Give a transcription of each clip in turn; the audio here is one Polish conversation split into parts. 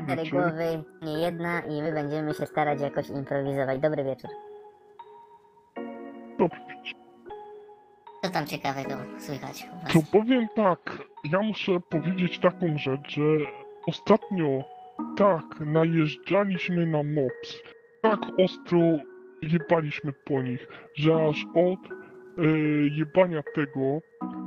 wieczór. głowy, nie jedna i my będziemy się starać jakoś improwizować. Dobry wieczór. Dobrze. Co tam ciekawego słychać u was? To powiem tak, ja muszę powiedzieć taką rzecz, że ostatnio tak najeżdżaliśmy na MOPS, tak ostro jebaliśmy po nich, że aż od e, jebania tego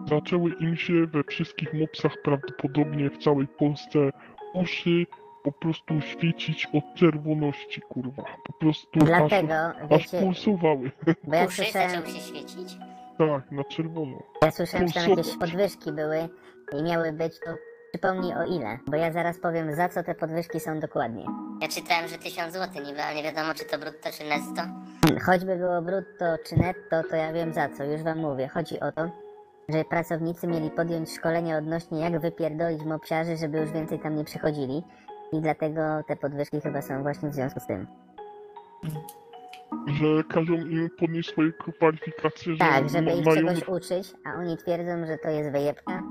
zaczęły im się we wszystkich MOPSach prawdopodobnie w całej Polsce uszy po prostu świecić od czerwoności, kurwa. Po prostu Dlatego, aż, aż wiecie, pulsowały. bo ja Uszy słyszałem, zaczęły się świecić? Tak, na czerwono. ja słyszałem, że tam jakieś podwyżki były i miały być, to przypomnij o ile, bo ja zaraz powiem za co te podwyżki są dokładnie. Ja czytałem, że 1000 zł niby, ale nie wiadomo czy to brutto czy netto. Choćby było brutto czy netto, to ja wiem za co, już wam mówię. Chodzi o to, że pracownicy mieli podjąć szkolenie odnośnie jak wypierdolić mopsiarzy, żeby już więcej tam nie przychodzili. I dlatego te podwyżki chyba są właśnie w związku z tym. że każą im podnieść swoje kwalifikacje, że Tak, żeby ich mają... czegoś uczyć, a oni twierdzą, że to jest wyjebka.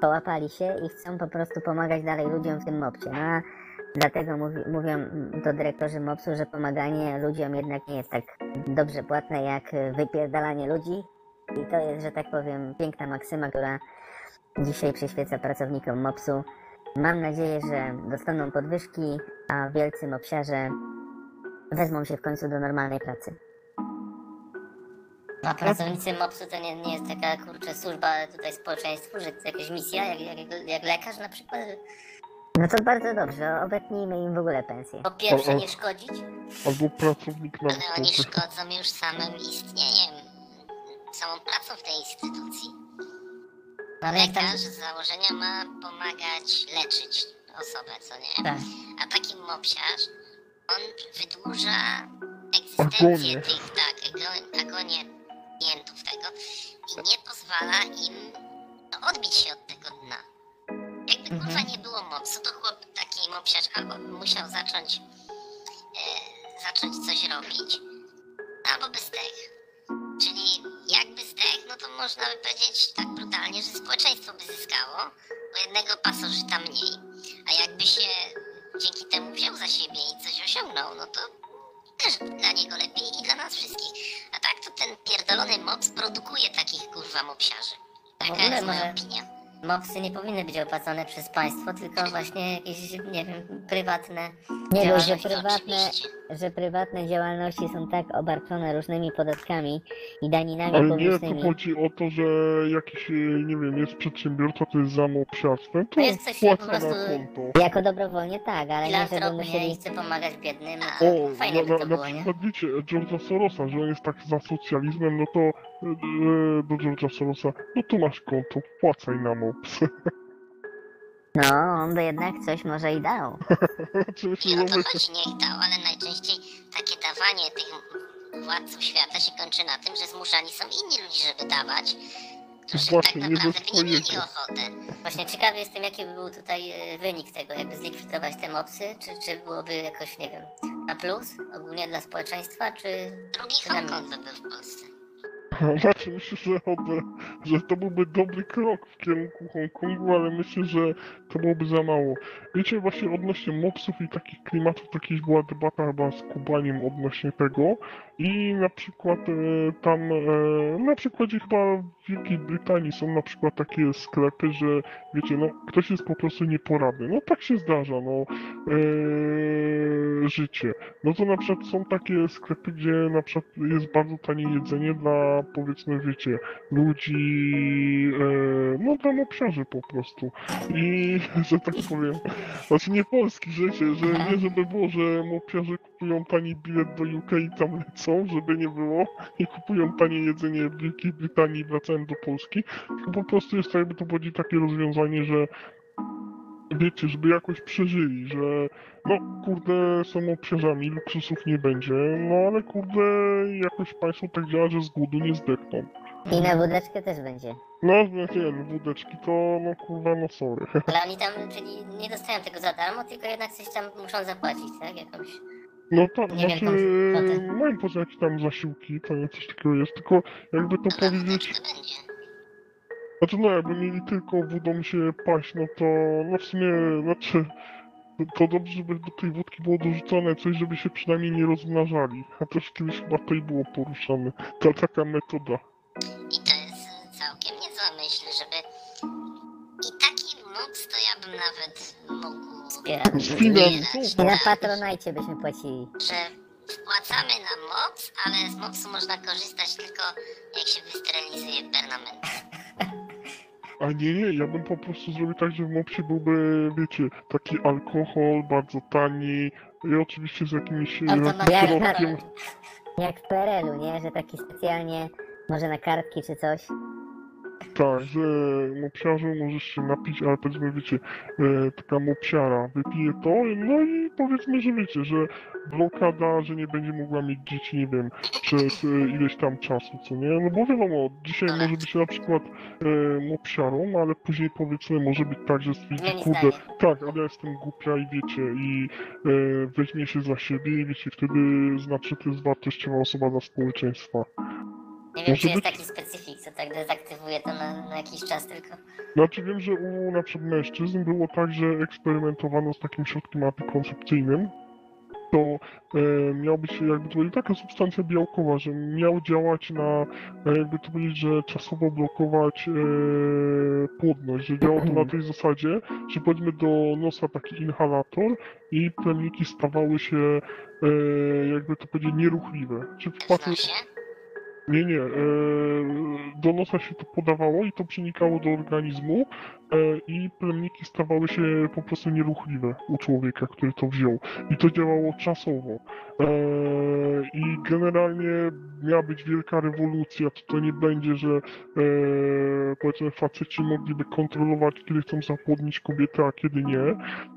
Połapali się i chcą po prostu pomagać dalej ludziom w tym mopcie. No a dlatego mówi, mówią to dyrektorzy mopsu, że pomaganie ludziom jednak nie jest tak dobrze płatne jak wypierdalanie ludzi. I to jest, że tak powiem, piękna maksyma, która dzisiaj przyświeca pracownikom mopsu. Mam nadzieję, że dostaną podwyżki, a wielcy mopsiarze wezmą się w końcu do normalnej pracy. A pracownicy MOPS-u to nie, nie jest taka kurczę służba tutaj społeczeństwu, że to jakaś misja, jak, jak, jak lekarz na przykład? No to bardzo dobrze, obetnijmy im w ogóle pensję. Po pierwsze nie szkodzić, Albo pracownik Ale oni naukowy. szkodzą już samym istnieniem, samą pracą w tej instytucji. Ale jak tam... Lekarz z założenia ma pomagać leczyć osobę, co nie? Tak. A taki mopsiarz, on wydłuża egzystencję Agonię. tych, tak, ago- agonię klientów tego i nie pozwala im no, odbić się od tego dna. Jakby Mhm. kurwa nie było mopsu, to chłop taki mopsiarz albo musiał zacząć e, zacząć coś robić, albo by zdechł. Czyli jakby zdechł, no to można by powiedzieć tak brutalnie, że społeczeństwo by zyskało, bo jednego pasożyta mniej. A jakby się dzięki temu wziął za siebie i coś osiągnął, no to też dla niego lepiej i dla nas wszystkich. A tak to ten pierdolony mops produkuje takich kurwa mopsiarzy. Taka jest moja opinia. MOPS-y nie powinny być opłacone przez państwo, tylko właśnie jakieś, nie wiem, prywatne Nie dość, że działalności. prywatne, że prywatne działalności są tak obarczone różnymi podatkami i daninami Ale nie, tu publicznymi. chodzi o to, że jakiś, e, nie wiem, jest przedsiębiorca, to jest za mopsiarstwem, to No jest coś, po płaca na prostu- konto. Jako dobrowolnie tak, ale nie żeby nie musieli... chce pomagać biednym, A, O, fajnie by na, to na, na było, nie? przykład wiecie, George'a Sorosa, że on jest tak za socjalizmem, no to do George'a Sorosa, no tu masz konto, wpłacaj na mops. No, on by jednak coś może i dał. Oczywiście, Nie o że to chodzi, niech dał, ale najczęściej takie dawanie tych władców świata się kończy na tym, że zmuszani są inni ludzie, żeby dawać, którzy Właśnie, tak nie naprawdę by nie mieli ochotę. Właśnie ciekawy jestem, jaki by był tutaj e, wynik tego, jakby zlikwidować te mopsy, czy, czy byłoby jakoś, nie wiem, na plus ogólnie dla społeczeństwa, czy... Drugi Hongkong by był w Polsce. Znaczy myślę, że, od, że to byłby dobry krok w kierunku Hongkongu, ale myślę, że to byłoby za mało. Wiecie, właśnie odnośnie mopsów i takich klimatów, to była debata chyba z Kubaniem odnośnie tego i na przykład e, tam, e, na przykładzie chyba Wielkiej Brytanii są na przykład takie sklepy, że wiecie, no ktoś jest po prostu nieporadny, no tak się zdarza, no e, życie. No to na przykład są takie sklepy, gdzie na przykład jest bardzo tanie jedzenie dla powiedzmy wiecie, ludzi, e, no dla mopsiarzy po prostu. I że tak powiem, znaczy nie polski, się, że nie żeby było, że mopsiarze kupują tani bilet do UK i tam lecą, żeby nie było i kupują tanie jedzenie w Wielkiej Brytanii i wracają do Polski, tylko po prostu jest to jakby to będzie takie rozwiązanie, że wiecie, żeby jakoś przeżyli, że no kurde są obciażami, luksusów nie będzie, no ale kurde jakoś państwo tak działa, że z głodu nie zdechną. I na wódeczkę też będzie. No, nie, wódeczki to no kurwa no sorry. Ale oni tam, czyli nie dostają tego za darmo, tylko jednak coś tam muszą zapłacić, tak? Jakąś... No tak, znaczy tam kwoty. mają poza jakieś tam zasiłki, to nie coś takiego jest, tylko jakby to powiedzieć, to znaczy no jakby mieli tylko wodą się paść, no to no w sumie, znaczy to, to dobrze, żeby do tej wódki było dorzucone coś, żeby się przynajmniej nie rozmnażali, a też kiedyś chyba to i było poruszane, ta taka metoda. I to Sfinansować. I na Patronajcie byśmy płacili. że wpłacamy na moc, ale z mocy można korzystać tylko jak się wysterylizuje permanent. A nie, nie, ja bym po prostu zrobił tak, że w mopsie byłby, wiecie, taki alkohol bardzo tani i oczywiście z jakimiś e, Jak, środkiem jak w PRL-u, nie? Że taki specjalnie, może na kartki czy coś. Tak, że mopsiarzu możesz się napić, ale powiedzmy, wiecie, e, taka mopsiara wypije to, no i powiedzmy, że wiecie, że blokada, że nie będzie mogła mieć dzieci, nie wiem, przez e, ileś tam czasu, co nie? No bo wiadomo, dzisiaj może być na przykład e, mopsiarą, ale później powiedzmy może być tak, że stwierdzi, kurde, tak, ale ja jestem głupia i wiecie, i e, weźmie się za siebie i wiecie, wtedy znaczy to jest wartościowa osoba dla społeczeństwa. Nie wiem, czy jest taki specyfik, co tak dezaktywuje to na, na jakiś czas tylko. Znaczy wiem, że u na przykład mężczyzn było tak, że eksperymentowano z takim środkiem antykoncepcyjnym. To e, miał być jakby to powiedzieć taka substancja białkowa, że miał działać na, e, jakby to powiedzieć, że czasowo blokować e, płodność, że działało to na tej zasadzie, że powiedzmy do nosa taki inhalator i plemniki stawały się e, jakby to powiedzieć nieruchliwe. Czy w przypadku? Nie, nie. E, do nosa się to podawało i to przenikało do organizmu e, i plemniki stawały się po prostu nieruchliwe u człowieka, który to wziął. I to działało czasowo. E, I generalnie miała być wielka rewolucja. To, to nie będzie, że powiedzmy faceci mogliby kontrolować, kiedy chcą zapłodnić kobietę, a kiedy nie.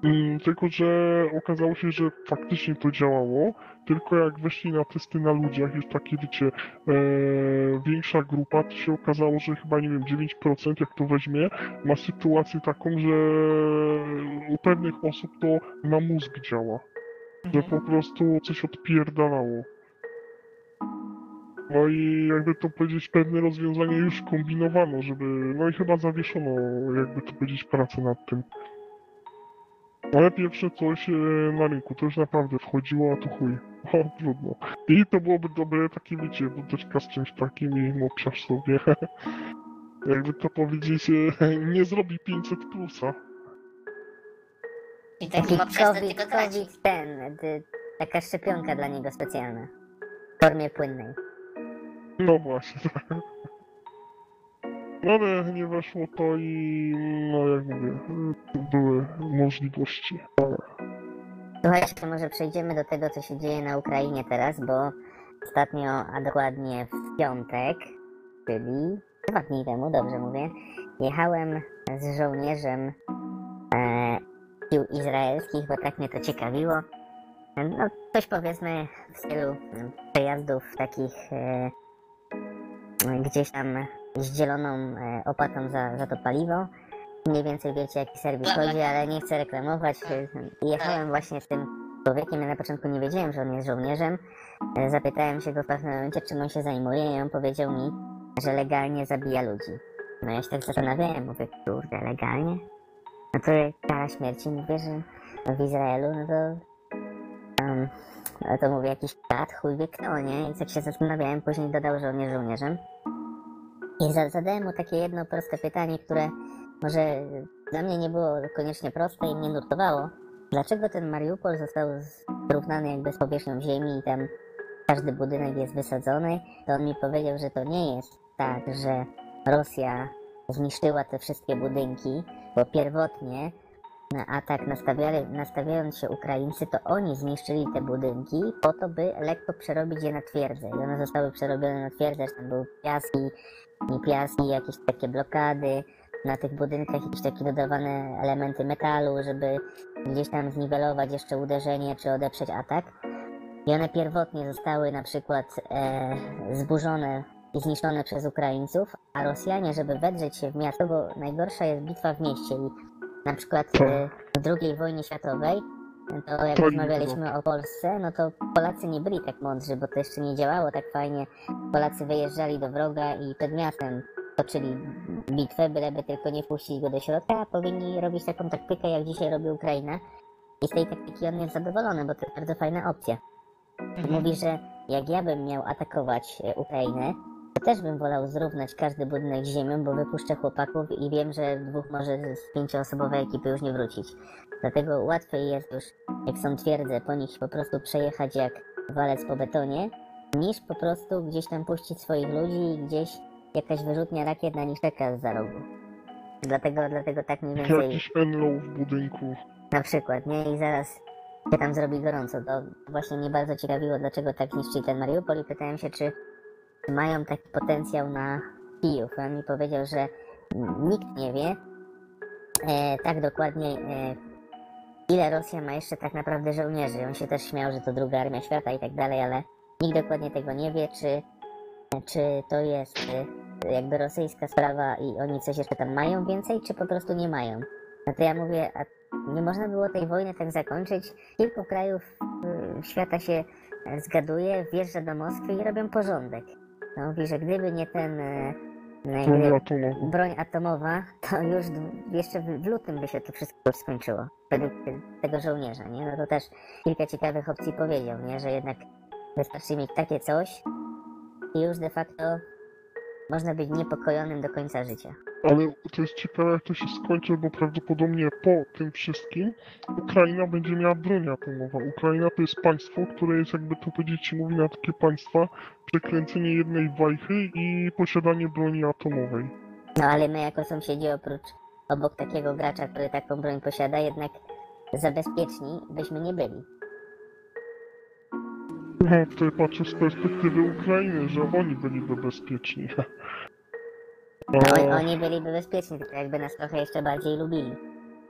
Mm, tylko, że okazało się, że faktycznie to działało. Tylko jak weszli na testy na ludziach, już takie wiecie, e, większa grupa, to się okazało, że chyba nie wiem, 9% jak to weźmie, ma sytuację taką, że u pewnych osób to na mózg działa, że po prostu coś odpierdalało. No i jakby to powiedzieć, pewne rozwiązania już kombinowano, żeby, no i chyba zawieszono, jakby to powiedzieć, pracę nad tym. Ale pierwsze coś e, na rynku, to już naprawdę wchodziło, a tu chuj. O, trudno. I to byłoby dobre takie, wiecie, wódeczka z czymś takim i mopsiarz sobie. Jakby to powiedzieć, nie zrobi 500 plusa. I Taki taki mopsiarz to COVID, tylko traci. Ten, ty, taka szczepionka dla niego specjalna. W formie płynnej. No właśnie, tak. No ale nie weszło to i no jak mówię, były możliwości. Słuchajcie, to może przejdziemy do tego, co się dzieje na Ukrainie teraz, bo ostatnio, a dokładnie w piątek, czyli dwa dni temu, dobrze mówię, jechałem z żołnierzem e, sił izraelskich, bo tak mnie to ciekawiło. No, coś powiedzmy w stylu mm, przejazdów takich e, gdzieś tam z zieloną e, opłatą za, za to paliwo. Mniej więcej wiecie, jaki serwis chodzi, ale nie chcę reklamować. Jechałem właśnie z tym człowiekiem, ja na początku nie wiedziałem, że on jest żołnierzem. E, Zapytałem się go w pewnym momencie, czym on się zajmuje i on powiedział mi, że legalnie zabija ludzi. No ja się tak zastanawiałem, mówię, kurde, legalnie? No to kara śmierci, mówię, że w Izraelu, no to um, no to mówię, jakiś kat, chuj wie kto, nie? I tak się zastanawiałem, później dodał, że on jest żołnierzem. I za- zadałem mu takie jedno proste pytanie, które może dla mnie nie było koniecznie proste i mnie nurtowało. Dlaczego ten Mariupol został zrównany jakby z powierzchnią ziemi i tam każdy budynek jest wysadzony? To on mi powiedział, że to nie jest tak, że Rosja zniszczyła te wszystkie budynki, bo pierwotnie na atak nastawiali, nastawiając się Ukraińcy, to oni zniszczyli te budynki po to, by lekko przerobić je na twierdzę. I one zostały przerobione na twierdzę, że tam były piaski, nie piaski, jakieś takie blokady, na tych budynkach jakieś takie dodawane elementy metalu, żeby gdzieś tam zniwelować jeszcze uderzenie czy odeprzeć atak. I one pierwotnie zostały na przykład e, zburzone i zniszczone przez Ukraińców, a Rosjanie, żeby wedrzeć się w miasto, bo najgorsza jest bitwa w mieście i na przykład e, w II wojnie światowej to jak rozmawialiśmy o Polsce, no to Polacy nie byli tak mądrzy, bo to jeszcze nie działało tak fajnie. Polacy wyjeżdżali do wroga i przed miastem toczyli bitwę, byleby tylko nie wpuścić go do środka, a powinni robić taką taktykę, jak dzisiaj robi Ukraina. I z tej taktyki on jest zadowolony, bo to jest bardzo fajna opcja. Mówi, że jak ja bym miał atakować e, Ukrainę, to też bym wolał zrównać każdy budynek z ziemią, bo wypuszczę chłopaków i wiem, że dwóch może z pięcioosobowej ekipy już nie wrócić. Dlatego łatwiej jest już, jak są twierdze, po nich po prostu przejechać jak walec po betonie, niż po prostu gdzieś tam puścić swoich ludzi i gdzieś jakaś wyrzutnia rakiet na nich czeka z za rogu. Dlatego, dlatego tak mniej więcej... Jakiś enlow w budynku. Na przykład, nie? I zaraz się tam zrobi gorąco. To właśnie mnie bardzo ciekawiło, dlaczego tak niszczy ten Mariupol i pytałem się, czy mają taki potencjał na Kijów. On mi powiedział, że nikt nie wie e, tak dokładnie, e, ile Rosja ma jeszcze tak naprawdę żołnierzy. On się też śmiał, że to druga armia świata i tak dalej, ale nikt dokładnie tego nie wie, czy, czy to jest e, jakby rosyjska sprawa i oni coś jeszcze tam mają więcej, czy po prostu nie mają. No to ja mówię, a nie można było tej wojny tak zakończyć. Kilku krajów y, świata się zgaduje, wjeżdża do Moskwy i robią porządek. No, mówi, że gdyby nie ten e, e, Broń atomowa, to już jeszcze w, lutym by się to wszystko skończyło. Według te- tego żołnierza, nie? No to też kilka ciekawych opcji powiedział, nie? Że jednak wystarczy mieć takie coś i już de facto można być niepokojonym do końca życia. Ale to jest ciekawe, jak to się skończy, bo prawdopodobnie po tym wszystkim Ukraina będzie miała broń atomową. Ukraina to jest państwo, które jest, jakby to powiedzieć, mówi na takie państwa, przekręcenie jednej wajchy i posiadanie broni atomowej. No ale my jako sąsiedzi oprócz obok takiego gracza, który taką broń posiada, jednak zabezpieczni byśmy nie byli. No, to patrzę z perspektywy Ukrainy, że oni byliby bezpieczni. No, A, oni, oni byliby bezpieczni, tylko jakby nas trochę jeszcze bardziej lubili.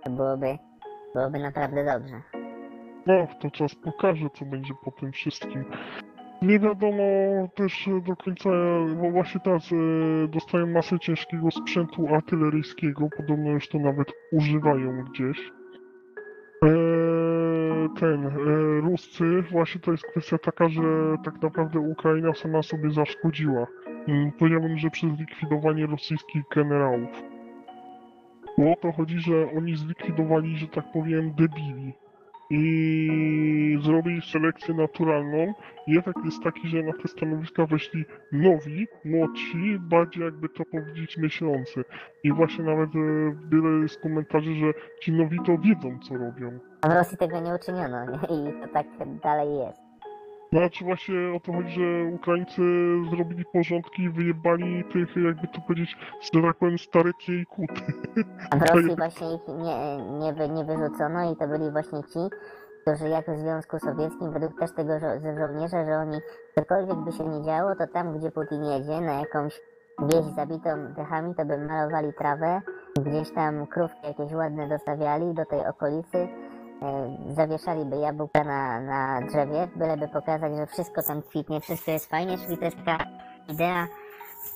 To byłoby, byłoby naprawdę dobrze. no, to czas pokaże, co będzie po tym wszystkim. Nie wiadomo też do końca, bo właśnie teraz e, dostają masę ciężkiego sprzętu artyleryjskiego, podobno już to nawet używają gdzieś. E, ten, e, Ruscy, właśnie to jest kwestia taka, że tak naprawdę Ukraina sama sobie zaszkodziła. Mm, Powiedziałbym, że przez likwidowanie rosyjskich generałów. Bo o to chodzi, że oni zlikwidowali, że tak powiem, debili. I zrobili selekcję naturalną. I efekt jest taki, że na te stanowiska weszli nowi, młodsi, bardziej jakby to powiedzieć myślący. I właśnie nawet e, wiele jest komentarzy, że ci nowi to wiedzą, co robią. A w Rosji tego nie uczyniono i to tak dalej jest. Znaczy właśnie o to chodzi, że Ukraińcy zrobili porządki i wyjebali tych, jakby to powiedzieć, że tak powiem, i kuty. A w Rosji właśnie ich nie, nie, wy, nie wyrzucono i to byli właśnie ci, którzy jak w Związku Sowieckim, według też tego żo- żołnierza, że oni cokolwiek by się nie działo, to tam gdzie Putin jedzie, na jakąś wieś zabitą dechami, to by malowali trawę, gdzieś tam krówki jakieś ładne dostawiali do tej okolicy, zawieszaliby jabłka na, na drzewie, byleby pokazać, że wszystko tam kwitnie, wszystko jest fajnie, czyli to jest taka idea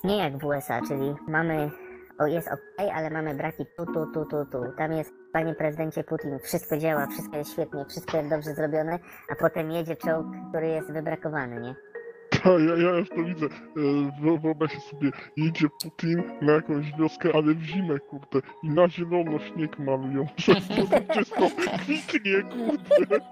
nie jak w USA, czyli mamy o, jest ok, ale mamy braki tu, tu, tu, tu, tu. Tam jest, panie prezydencie Putin, wszystko działa, wszystko jest świetnie, wszystko jest dobrze zrobione, a potem jedzie czołg, który jest wybrakowany, nie? Ja, ja już to widzę. E, wyo- Wyobraźcie sobie, jedzie Putin na jakąś wioskę, ale w zimę, kurde, i na zielono śnieg malują, że to wszystko kwitnie, kurde.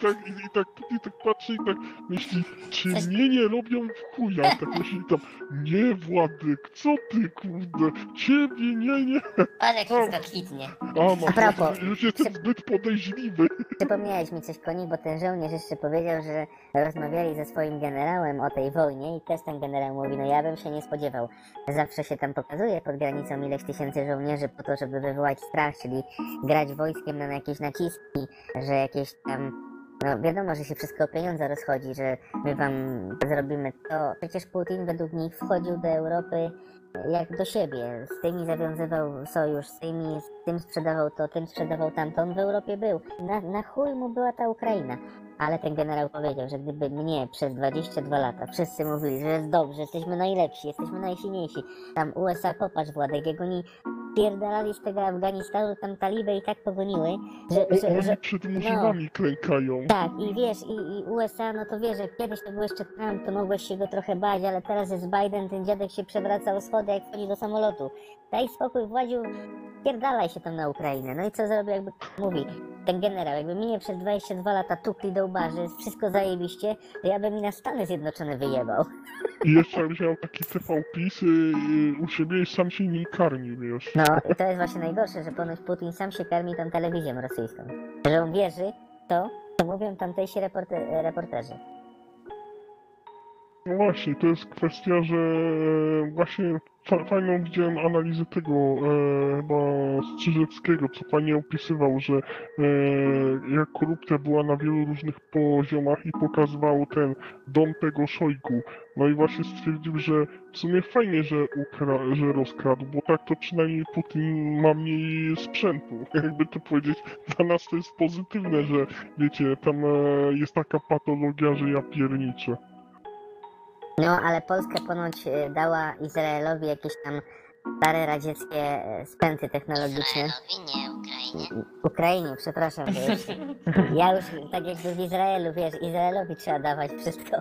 Tak, i, I tak Putin tak patrzy i tak myśli, czy mnie nie robią w chuja? Tak myśli tam, nie Władek, co ty, kurde, ciebie, nie, nie. Patrz jak wszystko kwitnie. A, A propos, już jestem zbyt podejrzliwy. Przypomniałeś mi coś Konik, bo ten żołnierz jeszcze powiedział, że rozmawiali ze swoim generałem o tej wojnie i też ten generał mówi, no ja bym się nie spodziewał. Zawsze się tam pokazuje pod granicą ileś tysięcy żołnierzy po to, żeby wywołać strach, czyli grać wojskiem na jakieś naciski, że jakieś tam no wiadomo, że się wszystko o pieniądze rozchodzi, że my wam zrobimy to. Przecież Putin według nich wchodził do Europy jak do siebie. Z tymi zawiązywał sojusz, z tymi, z tym sprzedawał to, tym sprzedawał tamto. On w Europie był. Na, na chuj mu była ta Ukraina. Ale ten generał powiedział, że gdyby mnie przez 22 lata wszyscy mówili, że jest dobrze, jesteśmy najlepsi, jesteśmy najsilniejsi. Tam USA, popatrz Władek, jak oni spierdalali z tego Afganistanu, tam taliby i tak pogoniły, że, O, że, oni że przed murzynami klękają. tak, i wiesz, i, i USA, no to wiesz, jak kiedyś to był jeszcze Trump, to mogłeś się go trochę bać, ale teraz jest Biden, ten dziadek się przewraca o schody, jak wchodzi do samolotu. Daj spokój, Władziu, pierdalaj się tam na Ukrainę. No i co zrobił, jakby mówi ten generał, jakby mnie przez 22 lata tukli do łbarzy, jest wszystko zajebiście, to ja bym mi na Stany Zjednoczone wyjebał. I jeszcze jakbyś miał taki TV PiS y, y, u siebie i sam się nim karmi, wiesz. No i to jest właśnie najgorsze, że ponoć Putin sam się karmi tą telewizją rosyjską. Że on wierzy to, co mówią tamtejsi reporte- reporterzy. No właśnie, to jest kwestia, że e, właśnie fa- fajną widziałem analizę tego e, chyba Strzyżewskiego, co fajnie opisywał, że e, jak korupcja była na wielu różnych poziomach i pokazywał ten dom tego Szojgu. No i właśnie stwierdził, że w sumie fajnie, że, ukra- że rozkradł, bo tak to przynajmniej Putin ma mniej sprzętu. Jakby to powiedzieć, dla nas to jest pozytywne, że wiecie, tam e, jest taka patologia, że ja pierniczę. No, ale Polska ponoć e, dała Izraelowi jakieś tam stare radzieckie e, spęty technologiczne. Izraelowi, nie Ukrainie. Ukrainie, przepraszam. Już, ja już tak jakby w Izraelu, wiesz, Izraelowi trzeba dawać wszystko.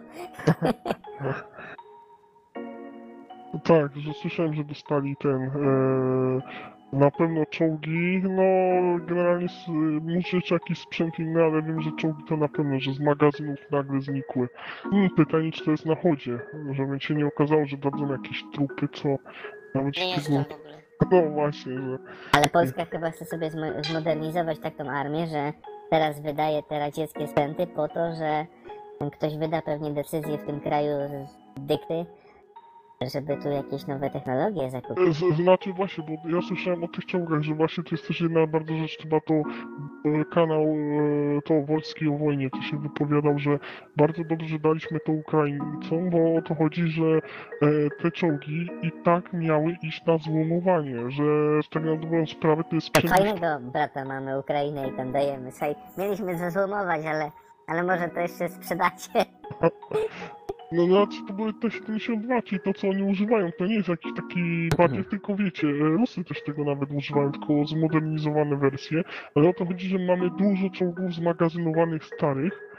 Tak, że słyszałem, że dostali ten. E, na pewno czołgi, no generalnie muszę jeszcze jakiś sprzęt inny, ale wiem, że czołgi to na pewno, że z magazynów nagle znikły. Hmm, pytanie, czy to jest na chodzie, żeby się nie okazało, że dadzą jakieś trupy, co nawet Nie jest w ogóle. No właśnie, że... Ale Polska chyba chce sobie zmo- zmodernizować tak tą armię, że teraz wydaje te radzieckie spęty po to, że ktoś wyda pewnie decyzję w tym kraju z dykty, żeby tu jakieś nowe technologie zakupić. Z, znaczy właśnie, bo ja słyszałem o tych czołgach, że właśnie to jest też jedna bardzo rzecz, chyba to e, kanał e, to Wolski o wojnie, to się wypowiadał, że bardzo dobrze daliśmy to Ukraińcom, bo o to chodzi, że e, te czołgi i tak miały iść na złomowanie, że tak na dobrą sprawę to jest Tak przemysł fajnego brata mamy Ukrainę i tam dajemy. Słuchaj, mieliśmy zezłomować, ale, ale może to jeszcze sprzedacie. No znaczy to były te 72, czyli to co oni używają, to nie jest jakiś taki bardziej, tylko wiecie, e, Rusy też tego nawet używają, tylko zmodernizowane wersje, ale o to chodzi, że mamy dużo czołgów zmagazynowanych starych,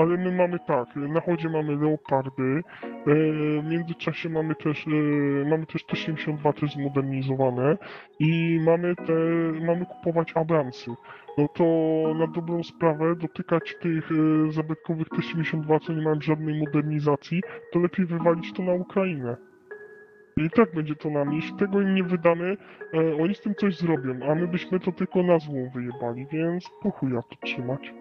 ale my mamy tak, na chodzie mamy Leopardy, e, w międzyczasie mamy też, e, mamy też te 72 też zmodernizowane i mamy te, mamy kupować Abramsy. No to na dobrą sprawę dotykać tych e, zabytkowych T-72, co nie mają żadnej modernizacji, to lepiej wywalić to na Ukrainę. I tak będzie to nam. Jeśli tego im nie wydamy, oni z tym coś zrobią, a my byśmy to tylko na złą wyjebali, więc po chuja to trzymać.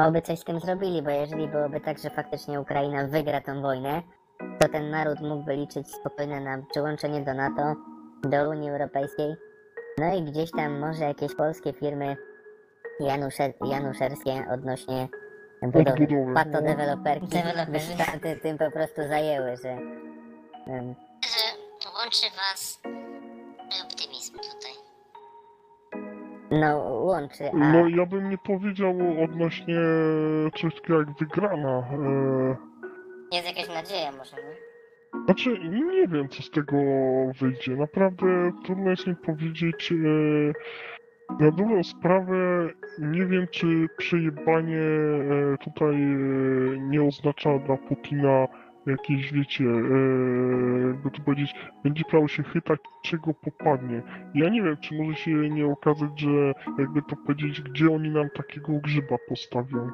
No, by coś z tym zrobili, bo jeżeli byłoby tak, że faktycznie Ukraina wygra tą wojnę, to ten naród mógłby liczyć spokojnie na przyłączenie do NATO, do Unii Europejskiej. No i gdzieś tam może jakieś polskie firmy Janusze, januszerskie odnośnie budowy, patodeweloperki, Deweloperzy. by się ty- tym po prostu zajęły, że... że łączy was optymizm tutaj. No, łączy, a... No ja bym nie powiedział odnośnie czegoś takiego jak wygrana. E, Jest jakaś nadzieja może, nie? Znaczy, nie wiem, co z tego wyjdzie. Naprawdę trudno jest mi powiedzieć. E, na dobrą sprawę nie wiem, czy przejebanie e, tutaj nie oznacza dla Putina jakieś, wiecie, e, jakby to powiedzieć, będzie prawo się chytać, czego popadnie. Ja nie wiem, czy może się nie okazać, że jakby to powiedzieć, gdzie oni nam takiego grzyba postawią.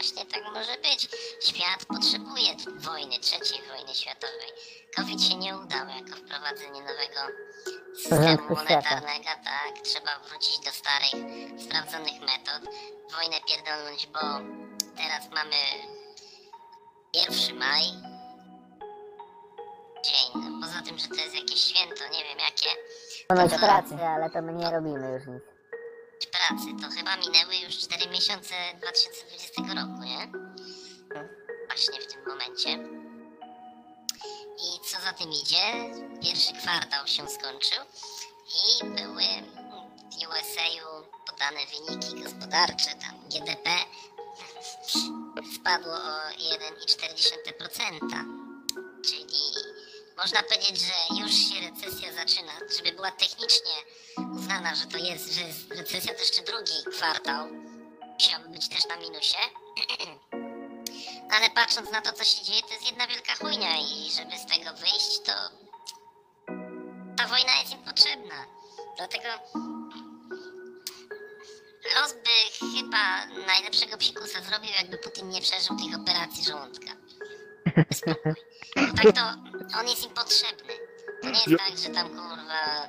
Właśnie tak może być. Świat potrzebuje wojny, trzeciej wojny światowej. COVID się nie udał jako wprowadzenie nowego systemu monetarnego, tak. Trzeba wrócić do starych, sprawdzonych metod. Wojnę pierdolnąć, bo teraz mamy 1 maj. Dzień. Poza tym, że to jest jakieś święto, nie wiem jakie. Ponoć pracy, ale to my nie robimy już nic. pracy, to chyba minęły już 4 miesiące 2020 roku, nie? Właśnie w tym momencie. I co za tym idzie? Pierwszy kwartał się skończył i były w USA podane wyniki gospodarcze, tam GDP spadło o 1,4%, czyli można powiedzieć, że już się recesja zaczyna. Żeby była technicznie uznana, że to jest, że jest recesja, to jeszcze drugi kwartał musiałby być też na minusie. Ale patrząc na to, co się dzieje, to jest jedna wielka chujnia i żeby z tego wyjść, to ta wojna jest im potrzebna. Dlatego Los by chyba najlepszego psikusa zrobił, jakby Putin nie przeżył tych operacji żołądka. Spokój. Tak to on jest im potrzebny. To nie jest tak, że tam kurwa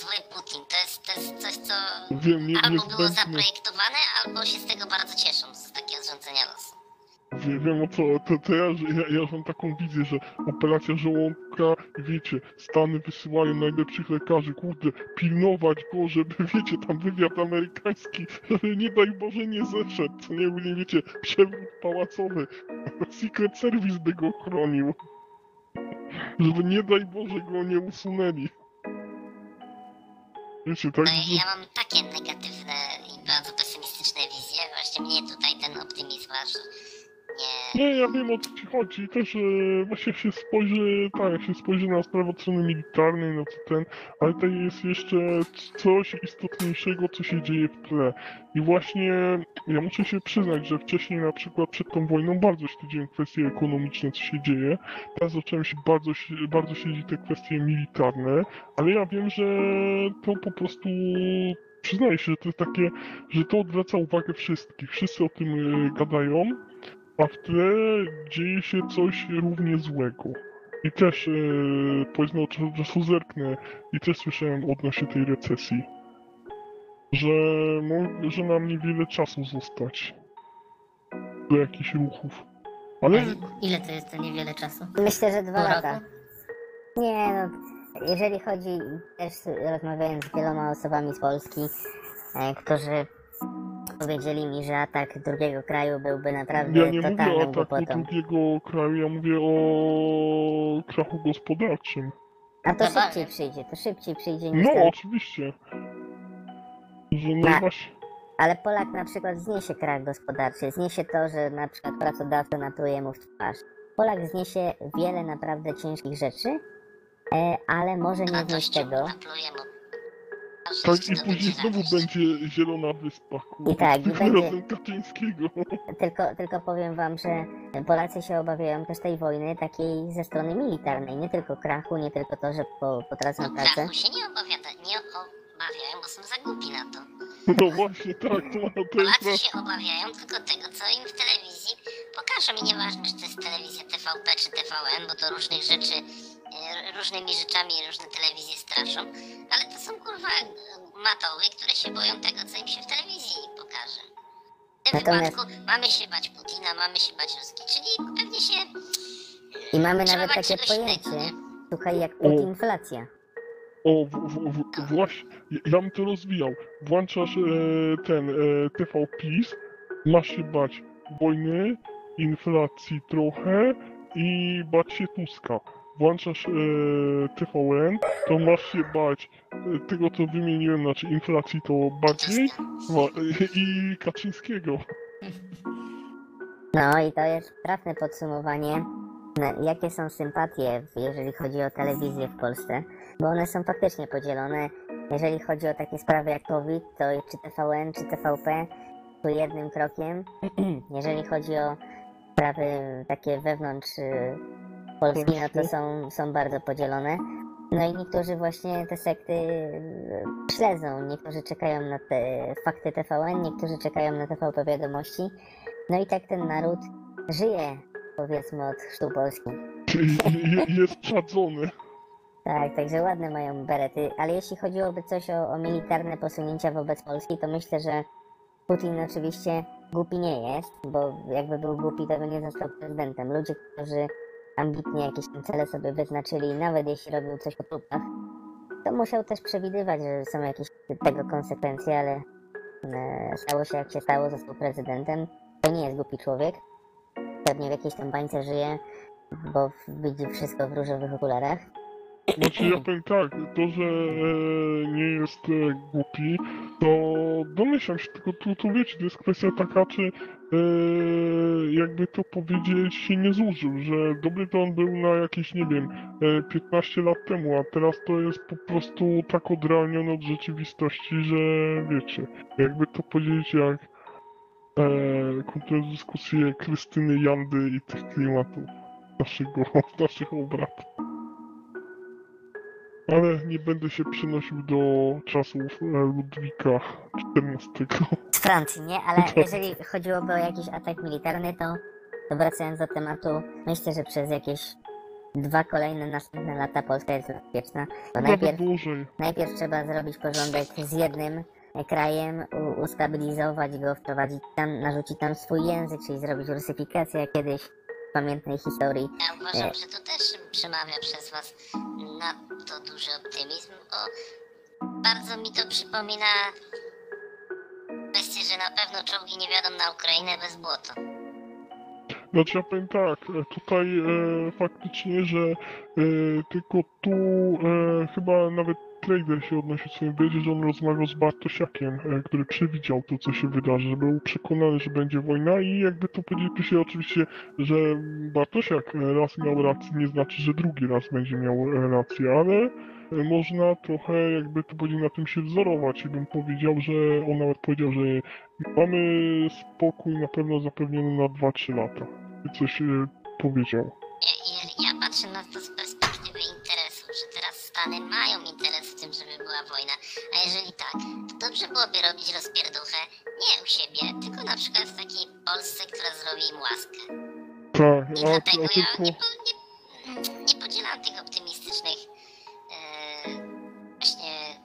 zły Putin. To jest, to jest coś, co Wiem, nie, albo było zaprojektowane, albo się z tego bardzo cieszą, z takiego zrządzenia losu. Wie, wiem o co, to, to ja, że- ja, ja mam taką wizję, że operacja żołądka, wiecie, Stany wysyłają najlepszych lekarzy, kurde, pilnować go, żeby, wiecie, tam wywiad amerykański, żeby nie daj Boże nie zeszedł, co nie, nie wiecie, przewrót pałacowy, Secret Service by go chronił, żeby nie daj Boże go nie usunęli. Wiecie, tak, No i ja mam takie negatywne i bardzo pesymistyczne wizje. Właśnie mnie tutaj ten optymizm wasz nie... Nie, ja wiem o co ci chodzi. Też e, właśnie jak się spojrzy, tak, jak się spojrzy na sprawę od strony militarnej, no to ten, ale tutaj jest jeszcze coś istotniejszego, co się dzieje w tle. I właśnie ja muszę się przyznać, że wcześniej na przykład przed tą wojną bardzo śledziłem kwestie ekonomiczne, co się dzieje. Teraz zacząłem się bardzo, bardzo śledzić te kwestie militarne, ale ja wiem, że to po prostu przyznaję się, że to jest takie, że to odwraca uwagę wszystkich. Wszyscy o tym e, gadają a w tle dzieje się coś równie złego. I też, e, powiedzmy, od czasu zerknę i też słyszałem odnośnie tej recesji, że może nam niewiele czasu zostać do jakichś ruchów. Ale ile to jest to niewiele czasu? Myślę, że dwa Pół lata. roku? Nie, no, jeżeli chodzi, też rozmawiając z wieloma osobami z Polski, e, którzy powiedzieli mi, że atak drugiego kraju byłby naprawdę ja nie mówię o ataku głupotą. drugiego kraju, ja mówię o krachu gospodarczym. A to szybciej przyjdzie, to szybciej przyjdzie niż No, ten. oczywiście. Że no Na- właśnie... Ale Polak na przykład zniesie krach gospodarczy, zniesie to, że na przykład pracodawca natruje mu w twarz. Polak zniesie wiele naprawdę ciężkich rzeczy, e, ale może nie znieść tego. napluje mu. Tak, i później znowu będzie Zielona Wyspa. I tak, i tym będzie- razem Kaczyńskiego. Tylko, tylko powiem wam, że Polacy się obawiają też tej wojny takiej ze strony militarnej, nie tylko krachu, nie tylko to, że po, potracą No pracę. krachu się nie obawiada, nie obawiają, bo są za głupi na to. No właśnie, tak, to, to jest Polacy prawda. się obawiają tylko tego, co im w telewizji pokażą. I nieważne, czy to jest telewizja TVP czy TVN, bo to różnych rzeczy, różnymi rzeczami różne telewizje straszą, ale to są kurwa matoły, które się boją tego, co im się w telewizji pokaże. W tym Natomiast- wypadku mamy się bać Putina, mamy się bać Ruski, czyli pewnie się... I mamy Trzeba nawet takie innego, pojęcie, nie? słuchaj, jak putinflacja. O, w, w, w, właśnie, ja bym to rozwijał. Włączasz e, ten e, TV PiS, masz się bać wojny, inflacji trochę i bać się Tuska. Włączasz e, TVN, to masz się bać e, tego, co wymieniłem, znaczy inflacji to bardziej wa- i Kaczyńskiego. No i to jest trafne podsumowanie, na jakie są sympatie, jeżeli chodzi o telewizję w Polsce, bo one są faktycznie podzielone. Jeżeli chodzi o takie sprawy jak COVID, to czy TVN, czy TVP, tu jednym krokiem. jeżeli chodzi o sprawy takie wewnątrz y, Polski, no to są, są bardzo podzielone. No i niektórzy właśnie te sekty y, śledzą. Niektórzy czekają na te fakty TVN, niektórzy czekają na TVP Wiadomości. No i tak ten naród żyje, powiedzmy, od chrztu Polski. Jest czadzony. Tak, także ładne mają berety, ale jeśli chodziłoby coś o, o militarne posunięcia wobec Polski, to myślę, że Putin oczywiście głupi nie jest, bo jakby był głupi, to by nie został prezydentem. Ludzie, którzy ambitnie jakieś cele sobie wyznaczyli, nawet jeśli robił coś po trupach, to musiał też przewidywać, że są jakieś tego konsekwencje, ale e, stało się jak się stało, został prezydentem. To nie jest głupi człowiek. Pewnie w jakiejś tam bańce żyje, bo widzi wszystko w różowych okularach. Znaczy ja powiem tak, to, że e, nie jest e, głupi, to domyślam się, tylko tu, tu wiecie, to jest kwestia taka, czy e, jakby to powiedzieć, się nie zużył, że dobry to on był na jakieś, nie wiem, e, 15 lat temu, a teraz to jest po prostu tak odrealnione od rzeczywistości, że wiecie, jakby to powiedzieć, jak e, kontynuując dyskusję Krystyny Jandy i tych klimatów naszego, naszych obrad. Ale nie będę się przenosił do czasów e, Ludwika XIV. z Francji, nie? Ale jeżeli chodziłoby o jakiś atak militarny, to, to wracając do tematu, myślę, że przez jakieś dwa kolejne następne lata Polska jest bezpieczna. Bo najpierw, dłużej. najpierw trzeba zrobić porządek z jednym krajem, u, ustabilizować go, wprowadzić tam, narzucić tam swój język, czyli zrobić rusyfikację kiedyś pamiętnej historii. Ja uważam, Nie. że to też przemawia przez was na to duży optymizm, bo bardzo mi to przypomina kwestię, że na pewno czołgi nie wiadą na Ukrainę bez błota. Znaczy ja powiem tak, e, tutaj e, faktycznie, że e, tylko tu e, chyba nawet trader się odnosi w swoim wiedzie, że on rozmawiał z Bartosiakiem, e, który przewidział to, co się wydarzy, że był przekonany, że będzie wojna i jakby to powiedzieć, tu się oczywiście, że Bartosiak e, raz miał rację, nie znaczy, że drugi raz będzie miał e, rację, ale można trochę jakby to powiedzieć na tym się wzorować i bym powiedział, że on nawet powiedział, że mamy spokój na pewno zapewniony na 2-3 lata. I coś powiedział. Ja, ja, ja patrzę na to z perspektywy interesu, że teraz Stany mają interes była wojna, a jeżeli tak, to dobrze byłoby robić rozpierduchę nie u siebie, tylko na przykład w takiej Polsce, która zrobi im łaskę. Tak, I a, dlatego ja tylko... nie, po- nie, nie podzielam tych optymistycznych e, właśnie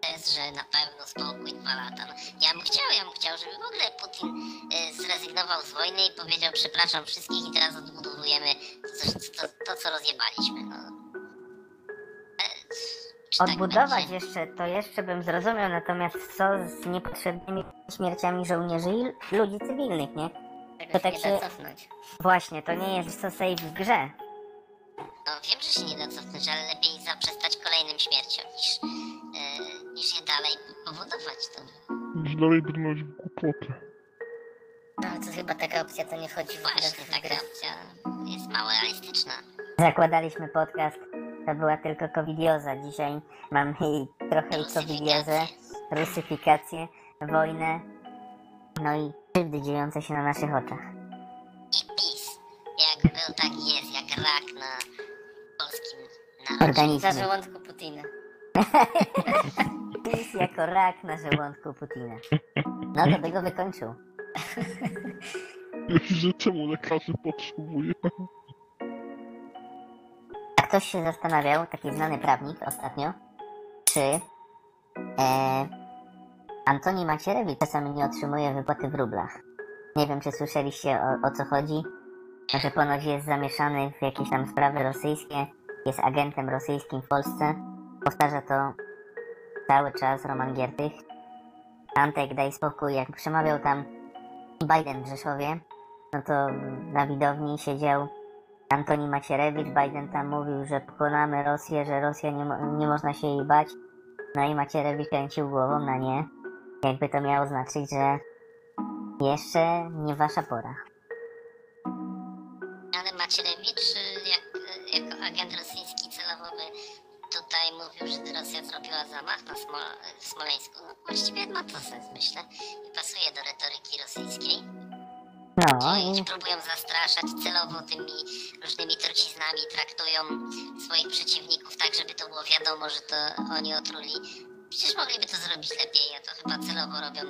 tez, że na pewno spokój dwa lata. No, ja bym chciał, ja bym chciał, żeby w ogóle Putin e, zrezygnował z wojny i powiedział przepraszam wszystkich i teraz odbudowujemy to, to, to co rozjebaliśmy. No. Odbudować będzie? jeszcze, to jeszcze bym zrozumiał, natomiast co z niepotrzebnymi śmierciami żołnierzy i ludzi cywilnych, nie? Tego To się tak nie się- da cofnąć. Właśnie, to nie jest co safe w grze. No wiem, że się nie da cofnąć, ale lepiej zaprzestać kolejnym śmierciom niż, e, niż je dalej powodować. To. Już dalej brnąć w głupoty. No ale to chyba taka opcja to nie wchodzi w ogóle Właśnie taka grę. opcja jest mało realistyczna. Zakładaliśmy podcast, to była tylko covidioza. Dzisiaj mamy i trochę i covidiozę, rusyfikację, wojnę, no i krzywdy dziejące się na naszych oczach. I PiS, jak był, tak jest, jak rak na polskim narodzie. Za Organizmy. żołądku Putina. PiS jako rak na żołądku Putina. No to by go wykończył. Że czemu lekarzy potrzebuje? Ktoś się zastanawiał, taki znany prawnik ostatnio, czy e, Antoni Macierewicz czasami nie otrzymuje wypłaty w rublach. Nie wiem, czy słyszeliście o, o co chodzi, że ponoć jest zamieszany w jakieś tam sprawy rosyjskie, jest agentem rosyjskim w Polsce. Powtarza to cały czas Roman Giertych. Antek, daj spokój, jak przemawiał tam Biden w Rzeszowie, no to na widowni siedział Antoni Macierewicz, Biden tam mówił, że pokonamy Rosję, że Rosja nie, mo- nie można się jej bać. No i Macierewicz kręcił głową na nie. Jakby to miało znaczyć, że jeszcze nie wasza pora. Ale Macierewicz, jak, jako agent rosyjski celowo by tutaj mówił, że Rosja zrobiła zamach na Smo w Smoleńsku. No, właściwie ma to sens, myślę. I pasuje do retoryki rosyjskiej. No Czyli i próbują zastraszać celowo tymi różnymi truciznami, traktują swoich przeciwników tak, żeby to było wiadomo, że to oni otruli. Przecież mogliby to zrobić lepiej, a to chyba celowo robią.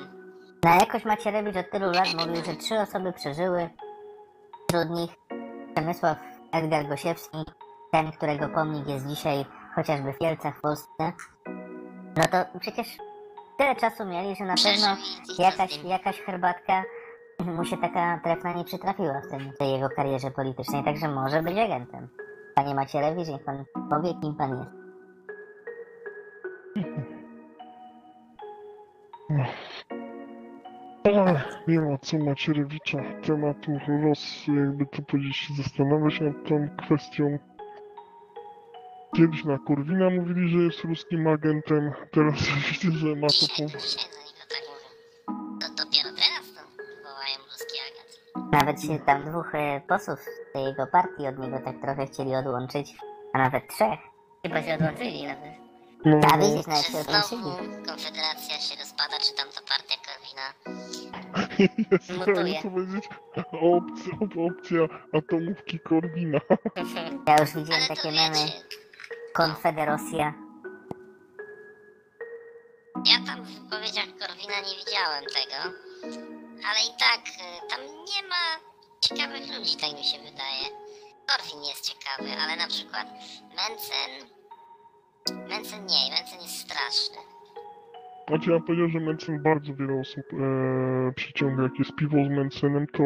na jakoś Macierewicz od tylu lat mówił, że trzy osoby przeżyły. Wśród nich Przemysław Edgar Gosiewski, ten, którego pomnik jest dzisiaj chociażby w Kielcach w Polsce. No to przecież tyle czasu mieli, że na pewno jakaś, jakaś herbatka mu się taka trefna nie przytrafiła w tym, tej jego karierze politycznej, także może być agentem. Panie Macierewicz, niech pan powie, kim pan jest. Ale nie ma co Macierewicza tematu Ros, jakby to powiedzieć, się zastanawiać nad tą kwestią. Kiedyś na Korwina mówili, że jest ruskim agentem, teraz widzę, że ma to Dzisiaj Nawet się tam dwóch e, posłów z tej jego partii od niego tak trochę chcieli odłączyć, a nawet trzech. Chyba się odłączyli nawet. No, A widzisz, nawet się Czy odłączyli. znowu Konfederacja się rozpada, czy tam to partia Korwina? Mutuje. jakby to powiedzieć, opcja, opcja atomówki Korwina. Ja już widziałem Ale to takie memy. wiecie, Konfederosja. ja tam w wypowiedziach Korwina nie widziałem tego, ale i tak y, tam nie ma ciekawych ludzi, tak mi się wydaje. Korwin jest ciekawy, ale na przykład Mencen... Mencen nie, Mencen jest straszny. Znaczy ja powiedział, że Mencen bardzo wiele osób e, przyciąga. Jak jest piwo z Mencenem, to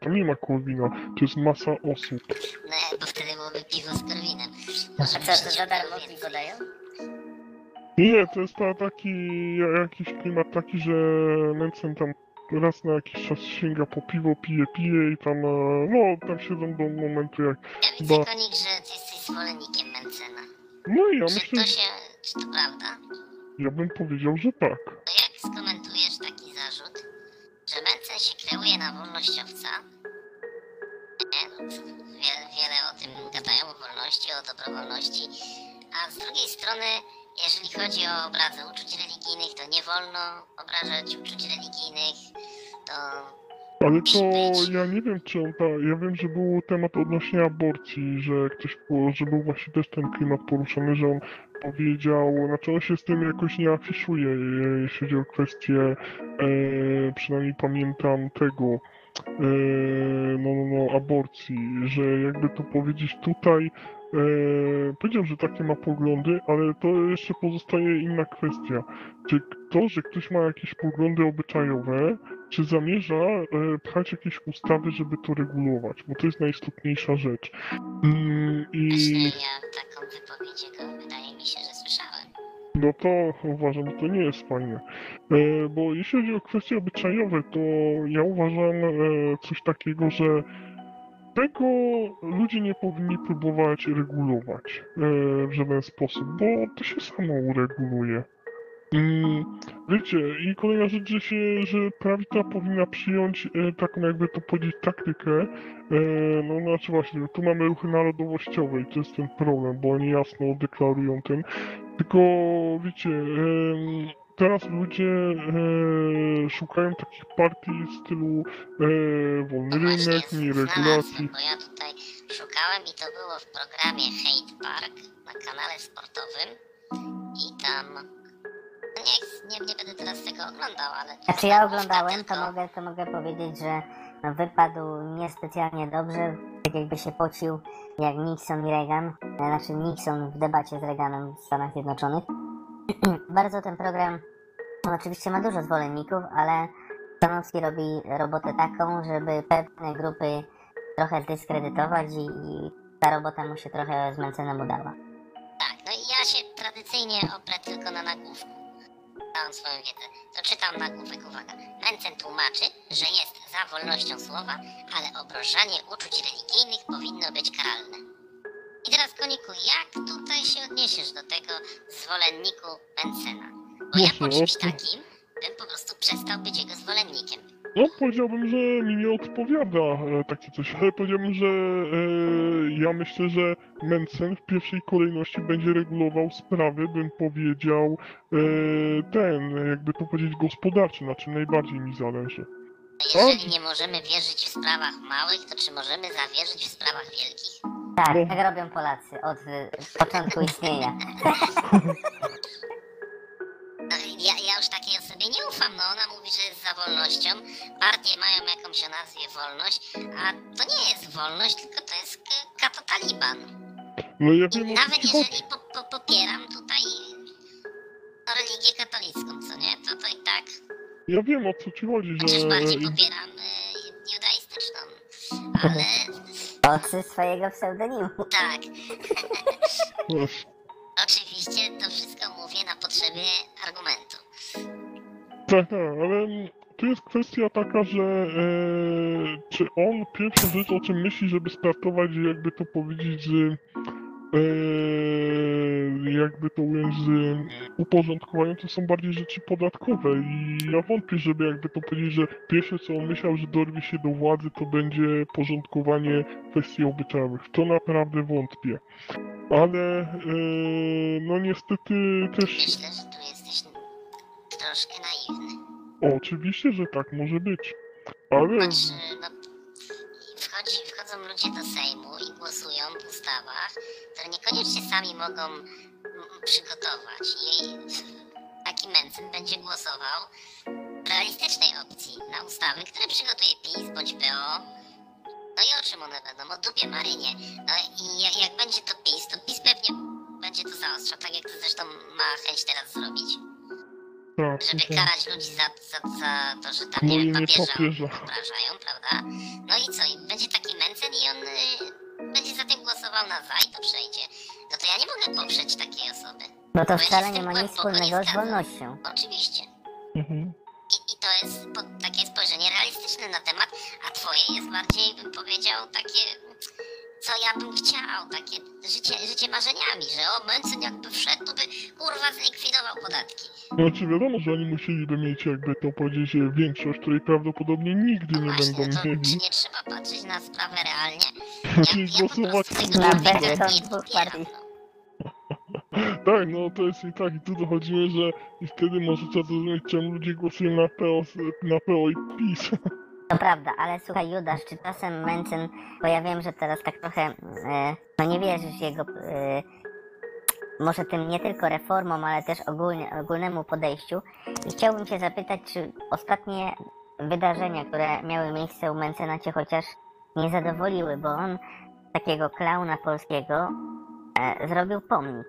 tam nie ma Korwina. To jest masa osób. No, bo wtedy byłoby piwo z Korwinem. A Może co, to za darmo piwo dają? Nie, to jest ta, taki jakiś klimat taki, że Mencen tam raz na jakiś czas sięga po piwo, pije, pije i tam, e, no, tam siedzą do momentu jak... Ja widzę, Bo- Konik, że ty jesteś zwolennikiem Mencena. No i ja Czy myślę, to się... czy to prawda? ja bym powiedział, że tak. To jak skomentujesz taki zarzut, że Mencen się kreuje na wolnościowca? No, wiele, wiele o tym gadają, o wolności, o dobrowolności, a z drugiej strony, jeżeli chodzi o obrazę uczuć religijnych, to nie wolno obrażać uczuć religijnych, to Ale to ja nie wiem, czy on ta, ja wiem, że był temat odnośnie aborcji, że ktoś, po- że był właśnie też ten klimat poruszony, że on powiedział, znaczy on się z tym jakoś nie afiszuje, e, jeśli chodzi o kwestię, e, przynajmniej pamiętam tego, e, no, no, no, aborcji, że jakby to powiedzieć tutaj, e, powiedział, że takie ma poglądy, ale to jeszcze pozostaje inna kwestia. Czy to, że ktoś ma jakieś poglądy obyczajowe, czy zamierza e, pchać jakieś ustawy, żeby to regulować, bo to jest najistotniejsza rzecz. Mm, właśnie I ja taką wypowiedź jego wydaje mi się, że słyszałem. no to uważam, że to nie jest fajne. E, bo jeśli chodzi o kwestie obyczajowe, to ja uważam e, coś takiego, że tego ludzie nie powinni próbować regulować e, w żaden sposób, bo to się samo ureguluje. Wiecie, i kolejna rzecz, że się, że prawica powinna przyjąć e, taką, jakby to powiedzieć, taktykę. E, no znaczy właśnie, tu mamy ruchy narodowościowe i to jest ten problem, bo oni jasno deklarują ten. Tylko wiecie, em, teraz ludzie e, szukają takich partii w stylu e, wolny No rynek, mniej regulacji. bo ja tutaj szukałem i to było w programie Hate Park na kanale sportowym i tam... No nie, nie, nie będę teraz tego oglądał, ale... Znaczy ja oglądałem, to mogę, to mogę powiedzieć, że no, wypadł niespecjalnie dobrze, tak jakby się pocił jak Nixon i Reagan, e, znaczy Nixon w debacie z Reaganem w Stanach Zjednoczonych. Bardzo ten program oczywiście ma dużo zwolenników, ale Stanowski robi robotę taką, żeby pewne grupy trochę zdyskredytować i, i ta robota mu się trochę z Mencenem udała. Tak, no i ja się tradycyjnie oprę tylko na nagłówku. Dałam swoją wiedzę. To czytam nagłówek, uwaga. Mencen tłumaczy, że jest za wolnością słowa, ale obrażanie uczuć religijnych powinno być karalne. I teraz, Koniku, jak tutaj się odniesiesz do tego zwolenniku Mencena? Bo ja po Właśnie, czymś takim bym po prostu przestał być jego zwolennikiem. No powiedziałbym, że mi nie odpowiada e, takie coś, ale powiedziałbym, że e, ja myślę, że Mencen w pierwszej kolejności będzie regulował sprawy, bym powiedział, e, ten, jakby to powiedzieć, gospodarczy, na czym najbardziej mi zależy. Jeżeli nie możemy wierzyć w sprawach małych, to czy możemy zawierzyć w sprawach wielkich? Tak, tak robią Polacy od y, początku istnienia. No, ja, ja już takiej osobie nie ufam, no ona mówi, że jest za wolnością, partie mają jakąś o nazwie wolność, a to nie jest wolność, tylko to jest k- kato taliban. No ja I wiem o co nawet ci chodzi. jeżeli po, po, popieram tutaj religię katolicką, co nie, to to i tak, Ja wiem o co ci chodzi, chociaż że... bardziej popieram y, judaistyczną, ale Ocy swojego pseudonimu. tak, Właśnie. oczywiście to wszystko mówię na potrzebie argumentu. Tak, tak, ale tu jest kwestia taka, że e, czy on pierwszą rzecz o czym myśli, żeby startować, jakby to powiedzieć, z jakby to ująć, uporządkowaniem, to są bardziej rzeczy podatkowe i ja wątpię, żeby jakby to powiedzieć, że pierwsze co on myślał, że dorwie się do władzy, to będzie porządkowanie kwestii obyczajowych. To naprawdę wątpię. Ale e, no niestety też Myślę, że tu jesteś troszkę naiwny. oczywiście, że tak może być. Ale Patrz, no, wchodzi, wchodzą ludzie do Sejmu i głosują w ustawach, które niekoniecznie sami mogą przygotować. I taki Mencen będzie głosował w realistycznej opcji na ustawy, które przygotuje PiS bądź PO. No i o czym one będą? O dupie Marynie. No i jak, jak będzie to PiS, to PiS pewnie będzie to zaostrzał, tak jak to zresztą ma chęć teraz zrobić. Tak, Żeby tak. karać ludzi za, za, za to, że tam, nie wiem, papieża papieża. obrażają, prawda? No i co? I będzie taki Mencen i on y, będzie za tym głosował na za i to przejdzie. No to ja nie mogę poprzeć takiej osoby. Bo to ja wcale nie ma nic wspólnego z wolnością. Oczywiście. Mhm. I, i to jest po, takie spojrzenie realistyczne na temat, a twoje jest bardziej, bym powiedział, takie, co ja bym chciał, takie życie, życie marzeniami, że o, Mencen jakby wszedł, to by kurwa zlikwidował podatki. Znaczy wiadomo, że oni musieliby mieć jakby to powiedzieć e, większość, której prawdopodobnie nigdy No nie właśnie, będą to czy mieli. nie trzeba patrzeć na sprawę realnie? Ja, ja po głosować prostu tego na człowieka Benetton nie dwóch popieram, partii. no. Tak, no to jest i tak, i tu dochodzimy, że i wtedy może trzeba zrozumieć, czemu ludzie głosują na PO, na PO i PiS. To prawda, ale słuchaj Judasz, czy czasem Mencen, bo ja wiem, że teraz tak trochę, e, no nie wierzysz jego, e, może tym nie tylko reformom, ale też ogólnie, ogólnemu podejściu. I chciałbym cię zapytać, czy ostatnie wydarzenia, które miały miejsce u Mencena cię chociaż nie zadowoliły, bo on takiego klauna polskiego e, zrobił pomnik.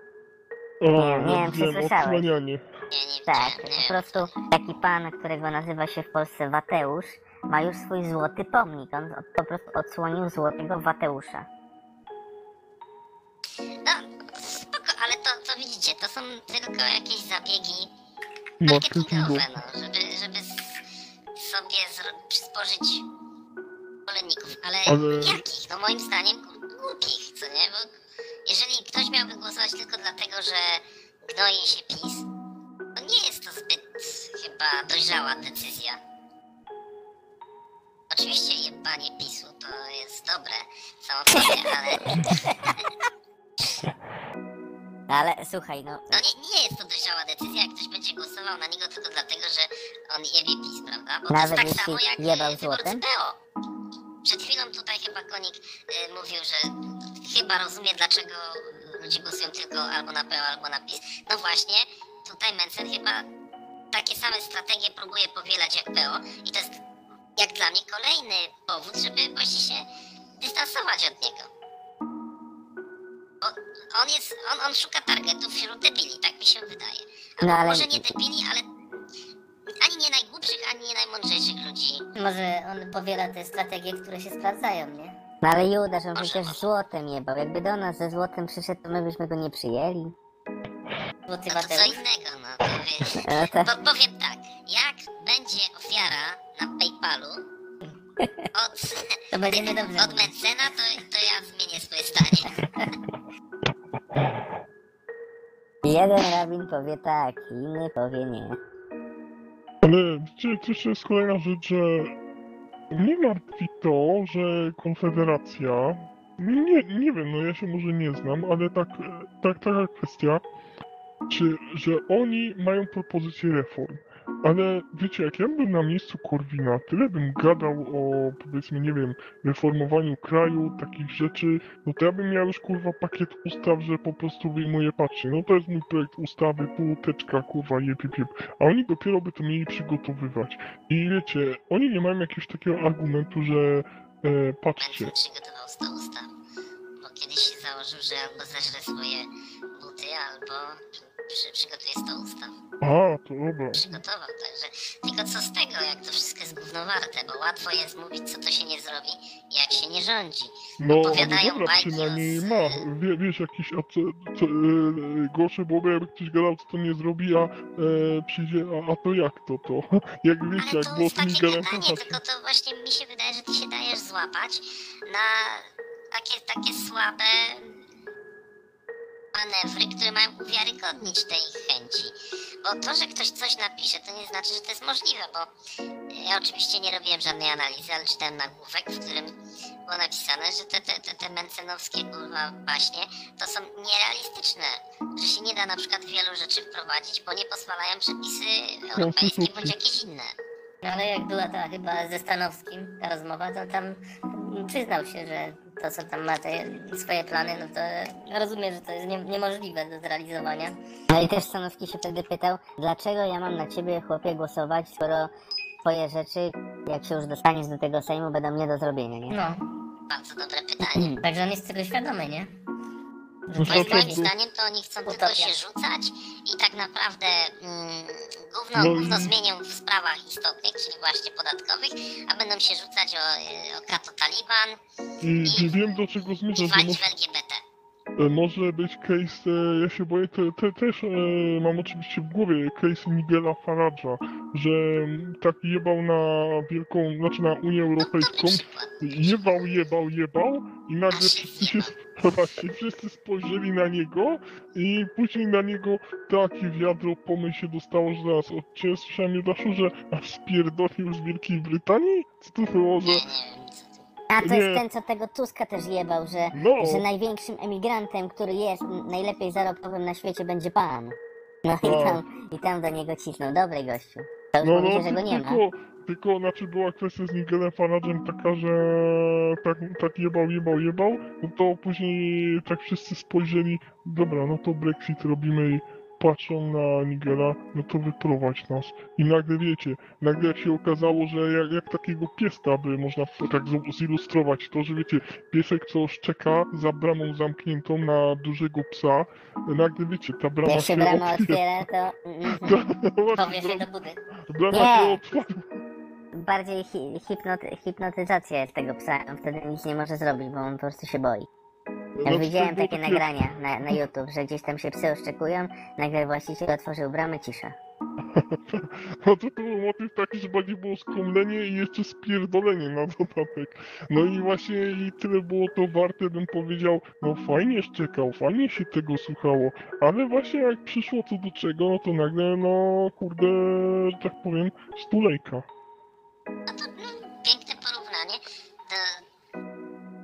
O, Nie, nie wiem, czy wiem, słyszałeś. odsłanianie. Nie, nie Tak, po prostu taki pan, którego nazywa się w Polsce Wateusz, ma już swój złoty pomnik. On od- po prostu odsłonił złotego Wateusza. No, spoko, ale to, to widzicie, to są tylko jakieś zabiegi Marketingowe. no, żeby, żeby sobie przysporzyć zwolenników, ale, Ale- jakich? No moim zdaniem głupich, co nie? Bo jeżeli ktoś miałby głosować tylko dlatego, że gnoi się PiS, to nie jest to zbyt chyba dojrzała decyzja. Oczywiście jebanie PiSu to jest dobre sobie, ale Ale słuchaj, no, No nie, nie jest to dojrzała decyzja, jak ktoś będzie głosował na niego tylko dlatego, że on jebie PiS, prawda? Bo Nawet to jest tak jeśli samo jak jebał e, wyborcy złotem? PO. Przed chwilą tutaj chyba Konik y, mówił, że chyba rozumie, dlaczego ludzie głosują tylko albo na PO, albo na PiS. No właśnie, tutaj Mencen chyba takie same strategie próbuje powielać jak PO i to jest jak dla mnie kolejny powód, żeby właśnie się dystansować od niego. Bo on jest, on, on szuka targetów wśród debili, tak mi się wydaje. No Albo ale- może nie debili, ale ani nie najgłupszych, ani nie najmądrzejszych ludzi. Może on powiela te strategie, które się sprawdzają, nie? no ale Judasz, on Może, przecież złotem jebał. Jakby do nas ze złotem przyszedł, to my byśmy go nie przyjęli. Złoty No to co innego, no to wiesz. No to, Bo powiem tak, jak będzie ofiara na Paypalu od, To będzie niedobrze. od Mencena, to, to ja zmienię swoje zdanie. jeden rabin powie tak, inny powie nie. Ale wiecie, też jest kolejna rzecz, że mnie martwi to, że Konfederacja, nie, nie wiem, no ja się może nie znam, ale tak, tak taka kwestia, czy, że oni mają propozycję reform. Ale wiecie, jak ja bym na miejscu Korwina, tyle bym gadał o, powiedzmy, nie wiem, reformowaniu kraju, takich rzeczy, no to ja bym miał już, kurwa, pakiet ustaw, że po prostu wyjmuję, patrzcie, no to jest mój projekt ustawy, półteczka, kurwa, jep, jep. A oni dopiero by to mieli przygotowywać. I wiecie, oni nie mają jakiegoś takiego argumentu, że e, patrzcie, przygotował 100 ustaw, bo kiedyś się założył, że albo zeżre swoje buty, albo przy, przygotuje 100 ustaw. a, to dobra. Przygotował, także tylko co z tego, jak to wszystko jest gówno warte, bo łatwo jest mówić, co to się nie zrobi, jak się nie rządzi. No, ale Opowiadają dobra, bajki przynajmniej o ma. Wie, wiesz, jakiś, a co, co, e, gorsze byłoby, jakby ktoś gadał, co to nie zrobi, a e, przyjdzie, a, a to jak to, to? Jak wiecie, jak to jest tymi takie gadanie, tylko to właśnie mi się wydaje, że ty się dajesz złapać na takie, takie słabe manewry, które mają uwiarygodnić te ich chęci. Bo to, że ktoś coś napisze, to nie znaczy, że to jest możliwe, bo ja oczywiście nie robiłem żadnej analizy, ale czytałem nagłówek, w którym było napisane, że te, te, te, te mencenowskie kurwa baśnie to są nierealistyczne, że się nie da na przykład wielu rzeczy wprowadzić, bo nie pozwalają przepisy europejskie bądź jakieś inne. No ale jak była ta chyba ze Stanowskim ta rozmowa, to tam przyznał się, że to co tam ma te swoje plany, no to rozumiem, że to jest nie, niemożliwe do zrealizowania. No i też Stanowski się wtedy pytał, dlaczego ja mam na ciebie, chłopie, głosować, skoro twoje rzeczy, jak się już dostaniesz do tego Sejmu, będą nie do zrobienia, nie? No, Bardzo dobre pytanie. także on jest tego świadomy, nie? No Moim taki- zdaniem to oni chcą tylko się rzucać i tak naprawdę mm, gówno, No gówno zmienią w sprawach istotnych, czyli właśnie podatkowych, a będą się rzucać o, e, o kato Taliban I, i wiem do czego i walić może, w LGBT. E, może być case, e, ja się boję, te, te, też e, mam oczywiście w głowie case Miguela Farage'a, że mm, tak jebał na wielką, znaczy na Unię Europejską, jebał, jebał, jebał i nagle wszyscy się właśnie, wszyscy spojrzeli na niego i później na niego takie wiadro pomyśl się dostało, że zaraz od ciebie słyszałem Judaszu, że aż spierdolił z Wielkiej Brytanii? Co to było, że... A to jest ten, co tego Tuska też jebał, że, No, że największym emigrantem, który jest n- najlepiej zarobkowym na świecie, będzie pan. No i No. tam, i tam do niego cisnął. Dobry gościu. To już no, mówi się, no, że go nie ma. tylko, tylko, znaczy była kwestia z Miguelem Farage'em taka, że tak, tak jebał, jebał, jebał, no to później tak wszyscy spojrzeli, dobra, no to Brexit robimy i patrzą na Nigela, no to wyprowadź nas. I nagle wiecie, nagle jak się okazało, że jak, jak takiego pieska by można tak z- zilustrować, to że wiecie, piesek co szczeka za bramą zamkniętą na dużego psa, nagle wiecie, ta brama Jak się brama otwiera. otwiera, to Powie się do budy. Brama Nie. się otwarła. bardziej hi, hipnoty, hipnotyzacja jest tego psa. On wtedy nic nie może zrobić, bo on po prostu się boi. Ja Znaczy, widziałem takie nagrania na, na YouTube, że gdzieś tam się psy oszczekują, nagle właściciel otworzył bramę, cisza. No to, to był motyw taki, że bardziej było skomlenie i jeszcze spierdolenie na dodatek. No i właśnie i tyle było to warte, bym powiedział, no fajnie szczekał, fajnie się tego słuchało, ale właśnie jak przyszło co do czego, no to nagle, no kurde, że tak powiem, stulejka.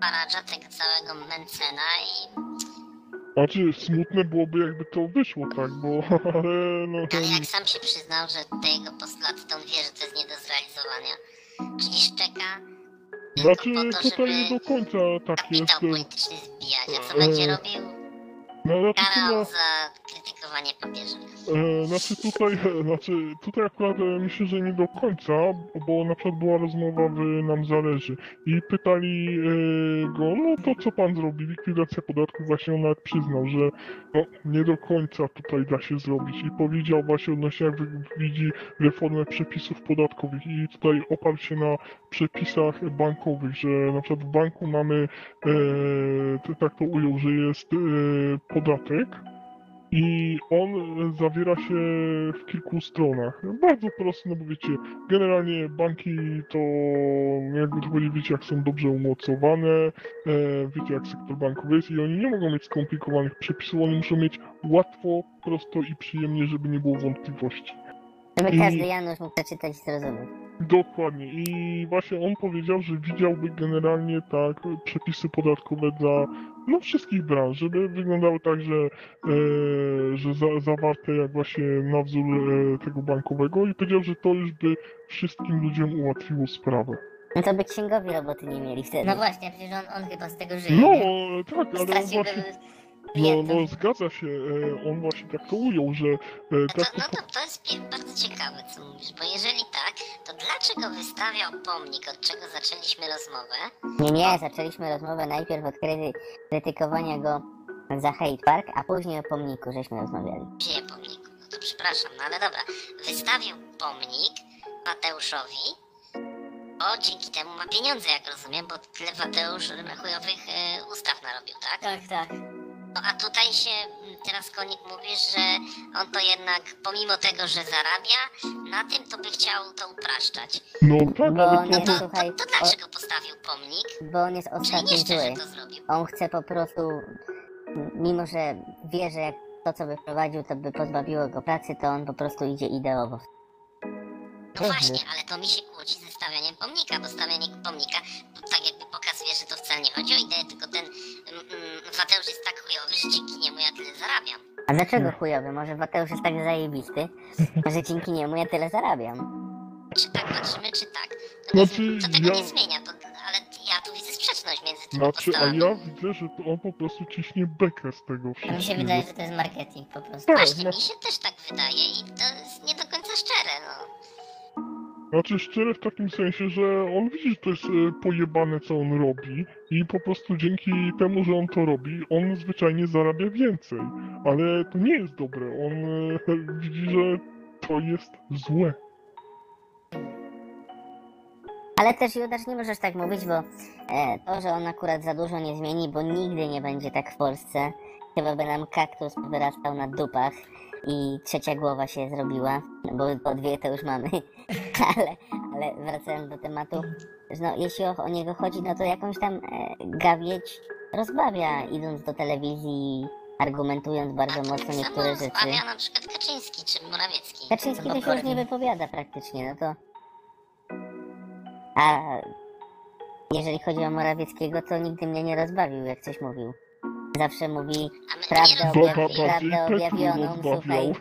Paradża, tego całego Mencena i Znaczy, smutne byłoby jakby to wyszło, tak, bo, ale no... ale jak sam się przyznał, że te jego postulaty, to on wie, że to jest nie do zrealizowania. Czyli szczeka Znaczy, to, tutaj nie do końca tak jest. polityczny zbijać, a co e, będzie robił? No, znaczy, Karał za papieża. E, znaczy tutaj, znaczy tutaj akurat e, myślę, że nie do końca, bo na przykład była rozmowa w Nam Zależy. I pytali e, go, no to co pan zrobi, likwidacja podatków, właśnie on nawet przyznał, że no nie do końca tutaj da się zrobić. I powiedział właśnie odnośnie jak widzi reformę przepisów podatkowych. I tutaj oparł się na przepisach bankowych, że na przykład w banku mamy, e, tak to ujął, że jest e, podatek, i on e, zawiera się w kilku stronach. Bardzo prosto, no bo wiecie, generalnie banki to, jakby to powiedzieć, wiecie, jak są dobrze umocowane, e, wiecie, jak sektor bankowy jest i oni nie mogą mieć skomplikowanych przepisów, oni muszą mieć łatwo, prosto i przyjemnie, żeby nie było wątpliwości. Żeby I- każdy Janusz mógł przeczytać i zrozumieć. Dokładnie. I właśnie on powiedział, że widziałby generalnie tak przepisy podatkowe dla no, wszystkich branż, żeby wyglądały tak, że, e, że za, zawarte jak właśnie na wzór e, tego bankowego i powiedział, że to już by wszystkim ludziom ułatwiło sprawę. No to by księgowi roboty nie mieli wtedy. No właśnie, przecież on, on chyba z tego żyje, No, nie? tak, ale on właśnie, no, no zgadza się, e, on właśnie tak to ujął, że e, No to, tak no to, to jest pie- bardzo ciekawe, co mówisz, bo jeżeli tak, to dlaczego wystawiał pomnik, od czego zaczęliśmy rozmowę? Nie, nie, zaczęliśmy rozmowę najpierw od kryty- krytykowania go za hate park, a później o pomniku żeśmy rozmawiali. Gdzie pomniku? No to przepraszam, no ale dobra. Wystawił pomnik Mateuszowi, bo dzięki temu ma pieniądze, jak rozumiem, bo tyle Mateusz chujowych e, ustaw narobił, tak? Tak, tak. No a tutaj się mm, teraz konik mówi, że on to jednak pomimo tego, że zarabia, na tym to by chciał to upraszczać. no tak, Bo ale No jest, to, słuchaj, to, to dlaczego postawił pomnik? bo on jest Czyli ostatni nie szczerze zły. to zrobił. On chce po prostu mimo że wie, że jak to, co by wprowadził, to by pozbawiło go pracy, to on po prostu idzie ideowo. No właśnie, ale to mi się kłóci ze stawianiem pomnika, bo stawianie pomnika to tak jakby pokazuje, że to wcale nie chodzi o ideę, tylko ten Mateusz jest tak chujowy, że dzięki niemu ja tyle zarabiam. A dlaczego chujowy? Może Mateusz jest tak zajebisty, że dzięki niemu ja tyle zarabiam. Czy tak patrzymy, czy tak. To, nie, Znaczy, to tego ja- nie zmienia, to, ale ja tu widzę sprzeczność między tymi Znaczy, a postawami. ja widzę, że to on po prostu ciśnie bekę z tego A wszystkiego. mi się wydaje, że to jest marketing po prostu. Tak, Właśnie, no. mi się też tak wydaje i Znaczy szczere w takim sensie, że on widzi, że to jest e, pojebane, co on robi i po prostu dzięki temu, że on to robi, on zwyczajnie zarabia więcej. Ale to nie jest dobre. On e, widzi, że to jest złe. Ale też Judasz nie możesz tak mówić, bo e, to, że on akurat za dużo nie zmieni, bo nigdy nie będzie tak w Polsce. Chyba by nam kaktus wyrastał na dupach i trzecia głowa się zrobiła, bo po dwie to już mamy. ale, ale wracając do tematu, że no, jeśli o, o niego chodzi, no to jakąś tam e, gawieć rozbawia, idąc do telewizji, argumentując bardzo mocno niektóre samo rzeczy. zbawia na przykład Kaczyński czy Morawiecki. Kaczyński to się już nie wypowiada praktycznie, no to... A jeżeli chodzi o Morawieckiego, to nigdy mnie nie rozbawił, jak coś mówił. Zawsze mówi prawdę, nie objawi- prawdę objawioną, słuchaj.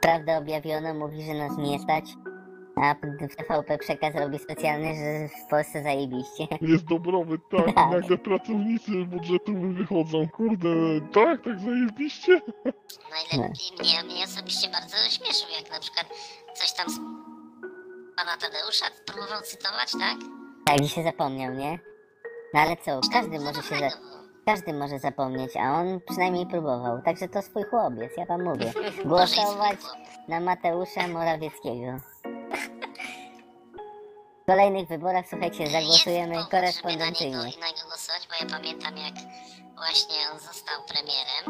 Prawdę objawioną, mówi, że nas nie stać. A w TVP przekaz robi specjalny, że w Polsce zajebiście. Jest dobrowy, tak. I Tak. nagle pracownicy budżetu wychodzą. Kurde, tak, tak zajebiście. Najlepiej mnie, mnie osobiście bardzo śmieszył, jak na przykład coś tam z pana Tadeusza próbował cytować, tak? Tak, się zapomniał, nie? No ale co, każdy może się... Za... Każdy może zapomnieć, a on przynajmniej próbował. Także to swój chłopiec, ja wam mówię. Głosować na Mateusza Morawieckiego. W kolejnych wyborach, słuchajcie, zagłosujemy Jest powód, żeby na korespondencyjnie. niego, na niego głosować, bo ja pamiętam jak właśnie on został premierem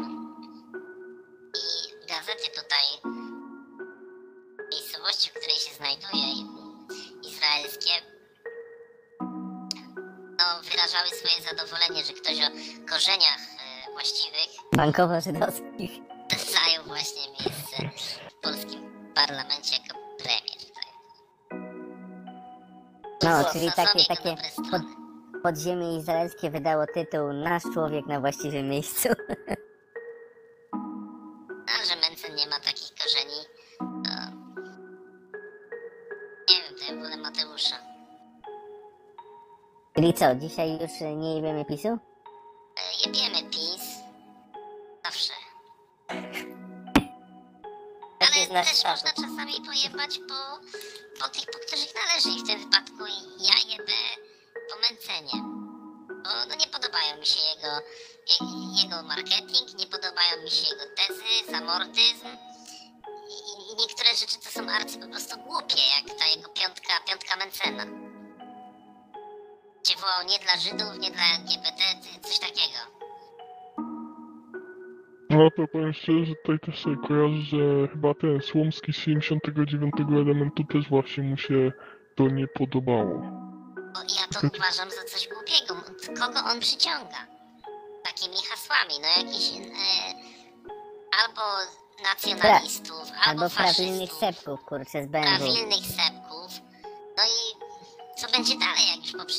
i gazety tutaj miejscowości, w której się znajduje izraelskie wyrażały swoje zadowolenie, że ktoś o korzeniach e, właściwych Bankowo-żydowskich. zajął właśnie miejsce w polskim parlamencie jako premier. No, czyli takie, takie pod, podziemie izraelskie wydało tytuł Nasz człowiek na właściwym miejscu. Czyli co, dzisiaj już nie jebiemy PiSu? E, jebiemy PiS. Zawsze. Ale też sposób. można czasami pojebać po, po tych, po których należy i w tym wypadku ja jebę po Mencenie. Bo no, nie podobają mi się jego, je- jego marketing, nie podobają mi się jego tezy, zamortyzm. I, I niektóre rzeczy to są arcy po prostu głupie, jak ta jego piątka, piątka Mencena. Gdzie wołał nie dla Żydów, nie dla LGBT, coś takiego. No to powiem szczerze, że tutaj też sobie kojarzę, że chyba ten Słomski z 79 elementu też właśnie mu się to nie podobało. Bo ja to uważam za coś głupiego. Kogo on przyciąga? Takimi hasłami, no jakiś e, albo nacjonalistów, albo, Albo prawilnych faszystów, sepków, kurczę, z BMW. prawilnych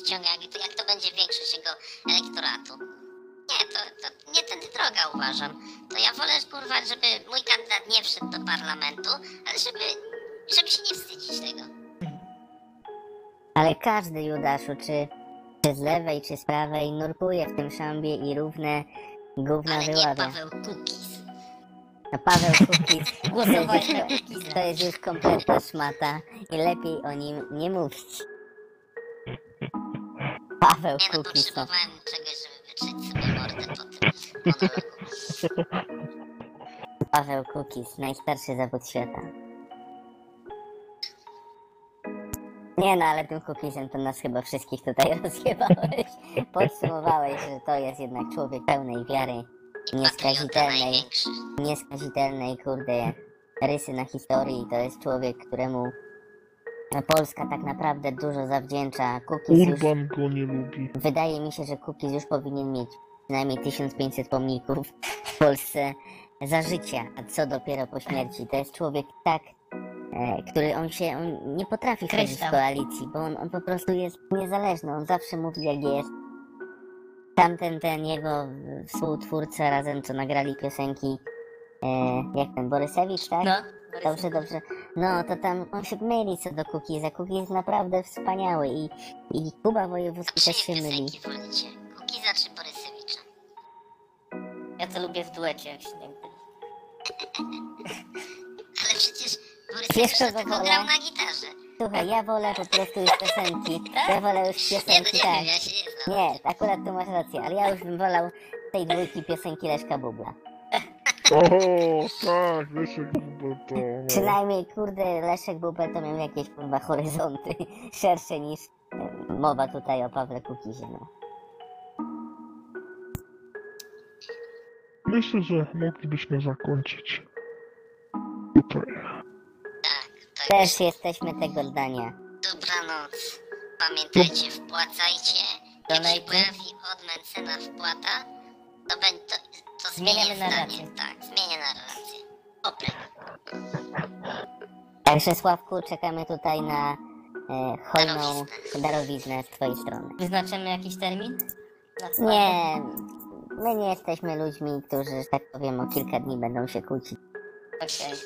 jak, to- jak to będzie większość jego elektoratu? Nie, to, to nie tędy droga uważam. To ja wolę, kurwa, żeby mój kandydat nie wszedł do parlamentu, ale żeby, żeby się nie wstydzić tego. Ale każdy Judaszu, czy, czy z lewej, czy z prawej, nurkuje w tym szambie i równe gówna Ale nie wyławia. Paweł Kukiz. A Paweł Kukiz to, jest- to jest już kompletna szmata i lepiej o nim nie mówić. Paweł Nie no, Kukiz to... potrzebowałem czegoś, żeby wyczuć sobie mordę po tym monologu. Paweł Kukiz, najstarszy zawód świata. Nie no, ale tym Kukizem to nas chyba wszystkich tutaj rozjebałeś. Podsumowałeś, że to jest jednak człowiek pełnej wiary, patriota nieskazitelnej, największy. nieskazitelnej, kurde, rysy na historii. To jest człowiek, któremu Polska tak naprawdę dużo zawdzięcza. Kukiz już, Urban go nie lubi. wydaje mi się, że Kukiz już powinien mieć przynajmniej 1500 pomników w Polsce za życia, a co dopiero po śmierci. To jest człowiek tak, e, który on się, on nie potrafi chodzić w koalicji, bo on, on po prostu jest niezależny, on zawsze mówi jak jest. Tamten, ten jego współtwórca razem, co nagrali piosenki, e, jak ten, Borysewicz, tak? No, Dobrze, dobrze. No to tam on się myli co do Kukiza. Kukiz jest naprawdę wspaniały i, i Kuba Wojewódzki też się myli. piosenki wolicie? Kukiza czy Borysewicza? Ja to lubię w duecie. jak się nie- Ale przecież Wiesz, Borysewicz kogo tylko wolę? grał na gitarze. Słuchaj, ja wolę po prostu już piosenki. Ja wolę już Nie, no piosenki, nie tak. wiem, ja się nie znam. Nie, akurat tu masz rację, ale ja już bym wolał tej dwójki piosenki Leszka Bubla. O, tak, to. No. Przynajmniej, kurde, Leszek Bubel to miał jakieś kurwa horyzonty szersze niż e, mowa tutaj o Pawle Kukizie, no. Myślę, że moglibyśmy zakończyć. Tutaj. Tak, to Też jesteśmy tego zdania. dobranoc. Pamiętajcie, wpłacajcie. Jak się pojawi od Mencena wpłata, to, będzie, to, zmienię narrację. Tak, zmienię narrację. Oprek. Także Sławku, czekamy tutaj na e, hojną Darowiznę. darowiznę z twojej strony. Wyznaczymy jakiś termin? Na? Nie, my nie jesteśmy ludźmi, którzy, że tak powiem, o kilka dni będą się kłócić. Okej.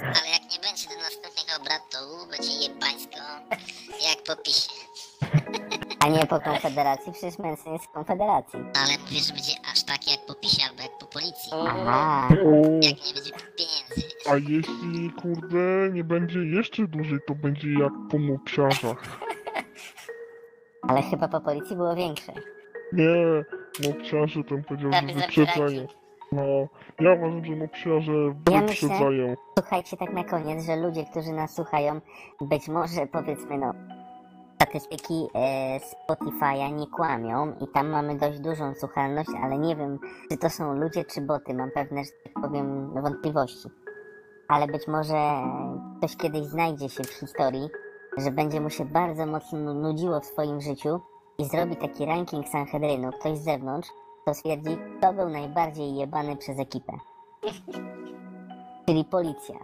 Ale jak nie będzie do następnych obrad, to będzie jebańsko, jak po pisie. A nie po Konfederacji, przecież Mensen jest w Konfederacji. Ale mówię, że będzie tak jak po pisie, albo jak po policji. Aha, O, Jak nie będzie pieniędzy. a jeśli, kurde, nie będzie jeszcze dłużej, to będzie jak po mopsiarzach. ale chyba po policji było większe. Nie, mopsiarze tam powiedział, że Lepiej wyprzedzają. No, ja uważam, że mopsiarze Ja myślę- wyprzedzają. Słuchajcie tak na koniec, że ludzie, którzy nas słuchają, być może powiedzmy no, statystyki e, Spotify'a nie kłamią i tam mamy dość dużą słuchalność, ale nie wiem, czy to są ludzie czy boty, mam pewne, że tak powiem, wątpliwości. Ale być może ktoś kiedyś znajdzie się w historii, że będzie mu się bardzo mocno nudziło w swoim życiu i zrobi taki ranking Sanhedrynu, ktoś z zewnątrz, to stwierdzi, kto był najbardziej jebany przez ekipę. Czyli policja.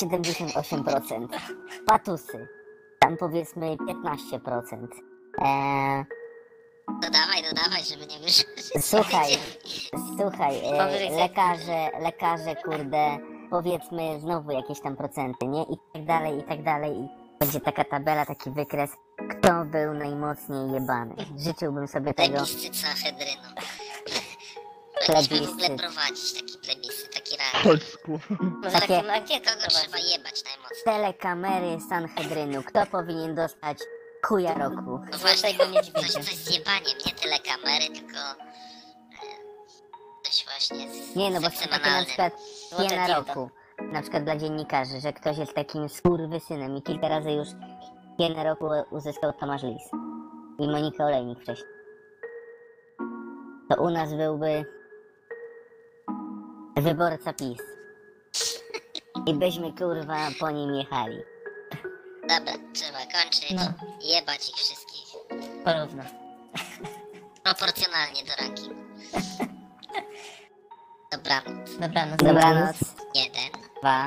78%, patusy tam powiedzmy 15%. Eee, Dodawaj, dodawaj, żeby nie wyszło. Słuchaj. słuchaj, e, lekarze, lekarze, kurde, powiedzmy znowu jakieś tam procenty, nie? I tak dalej, i tak dalej. I będzie taka tabela, taki wykres, kto był najmocniej jebany. Życzyłbym sobie tego. Plebiscyt Sanhedrynu. Powinniśmy w ogóle Plebiscyt. prowadzić taki plebiscyt, skoro. Może Takie- taką ankietę Kogo trzeba jebać najmocniej? Telekamery Sanhedrynu. Kto powinien dostać kuja roku? No właśnie, Złotego niedźwiedzia. coś, coś z jebaniem, nie telekamery, tylko e, coś właśnie z Nie, no bo są takie na przykład Złote na dildo. roku. Na przykład dla dziennikarzy, że ktoś jest takim skurwysynem i kilka razy już pije na roku uzyskał Tomasz Lis. I Monika Olejnik wcześniej. To u nas byłby wyborca PiS. I byśmy kurwa po nim jechali. Dobra, trzeba kończyć. No. Jebać ich wszystkich. Porówno. Proporcjonalnie do rankingu. Dobranoc. Dobranoc. Dobranoc. Jeden. Dwa.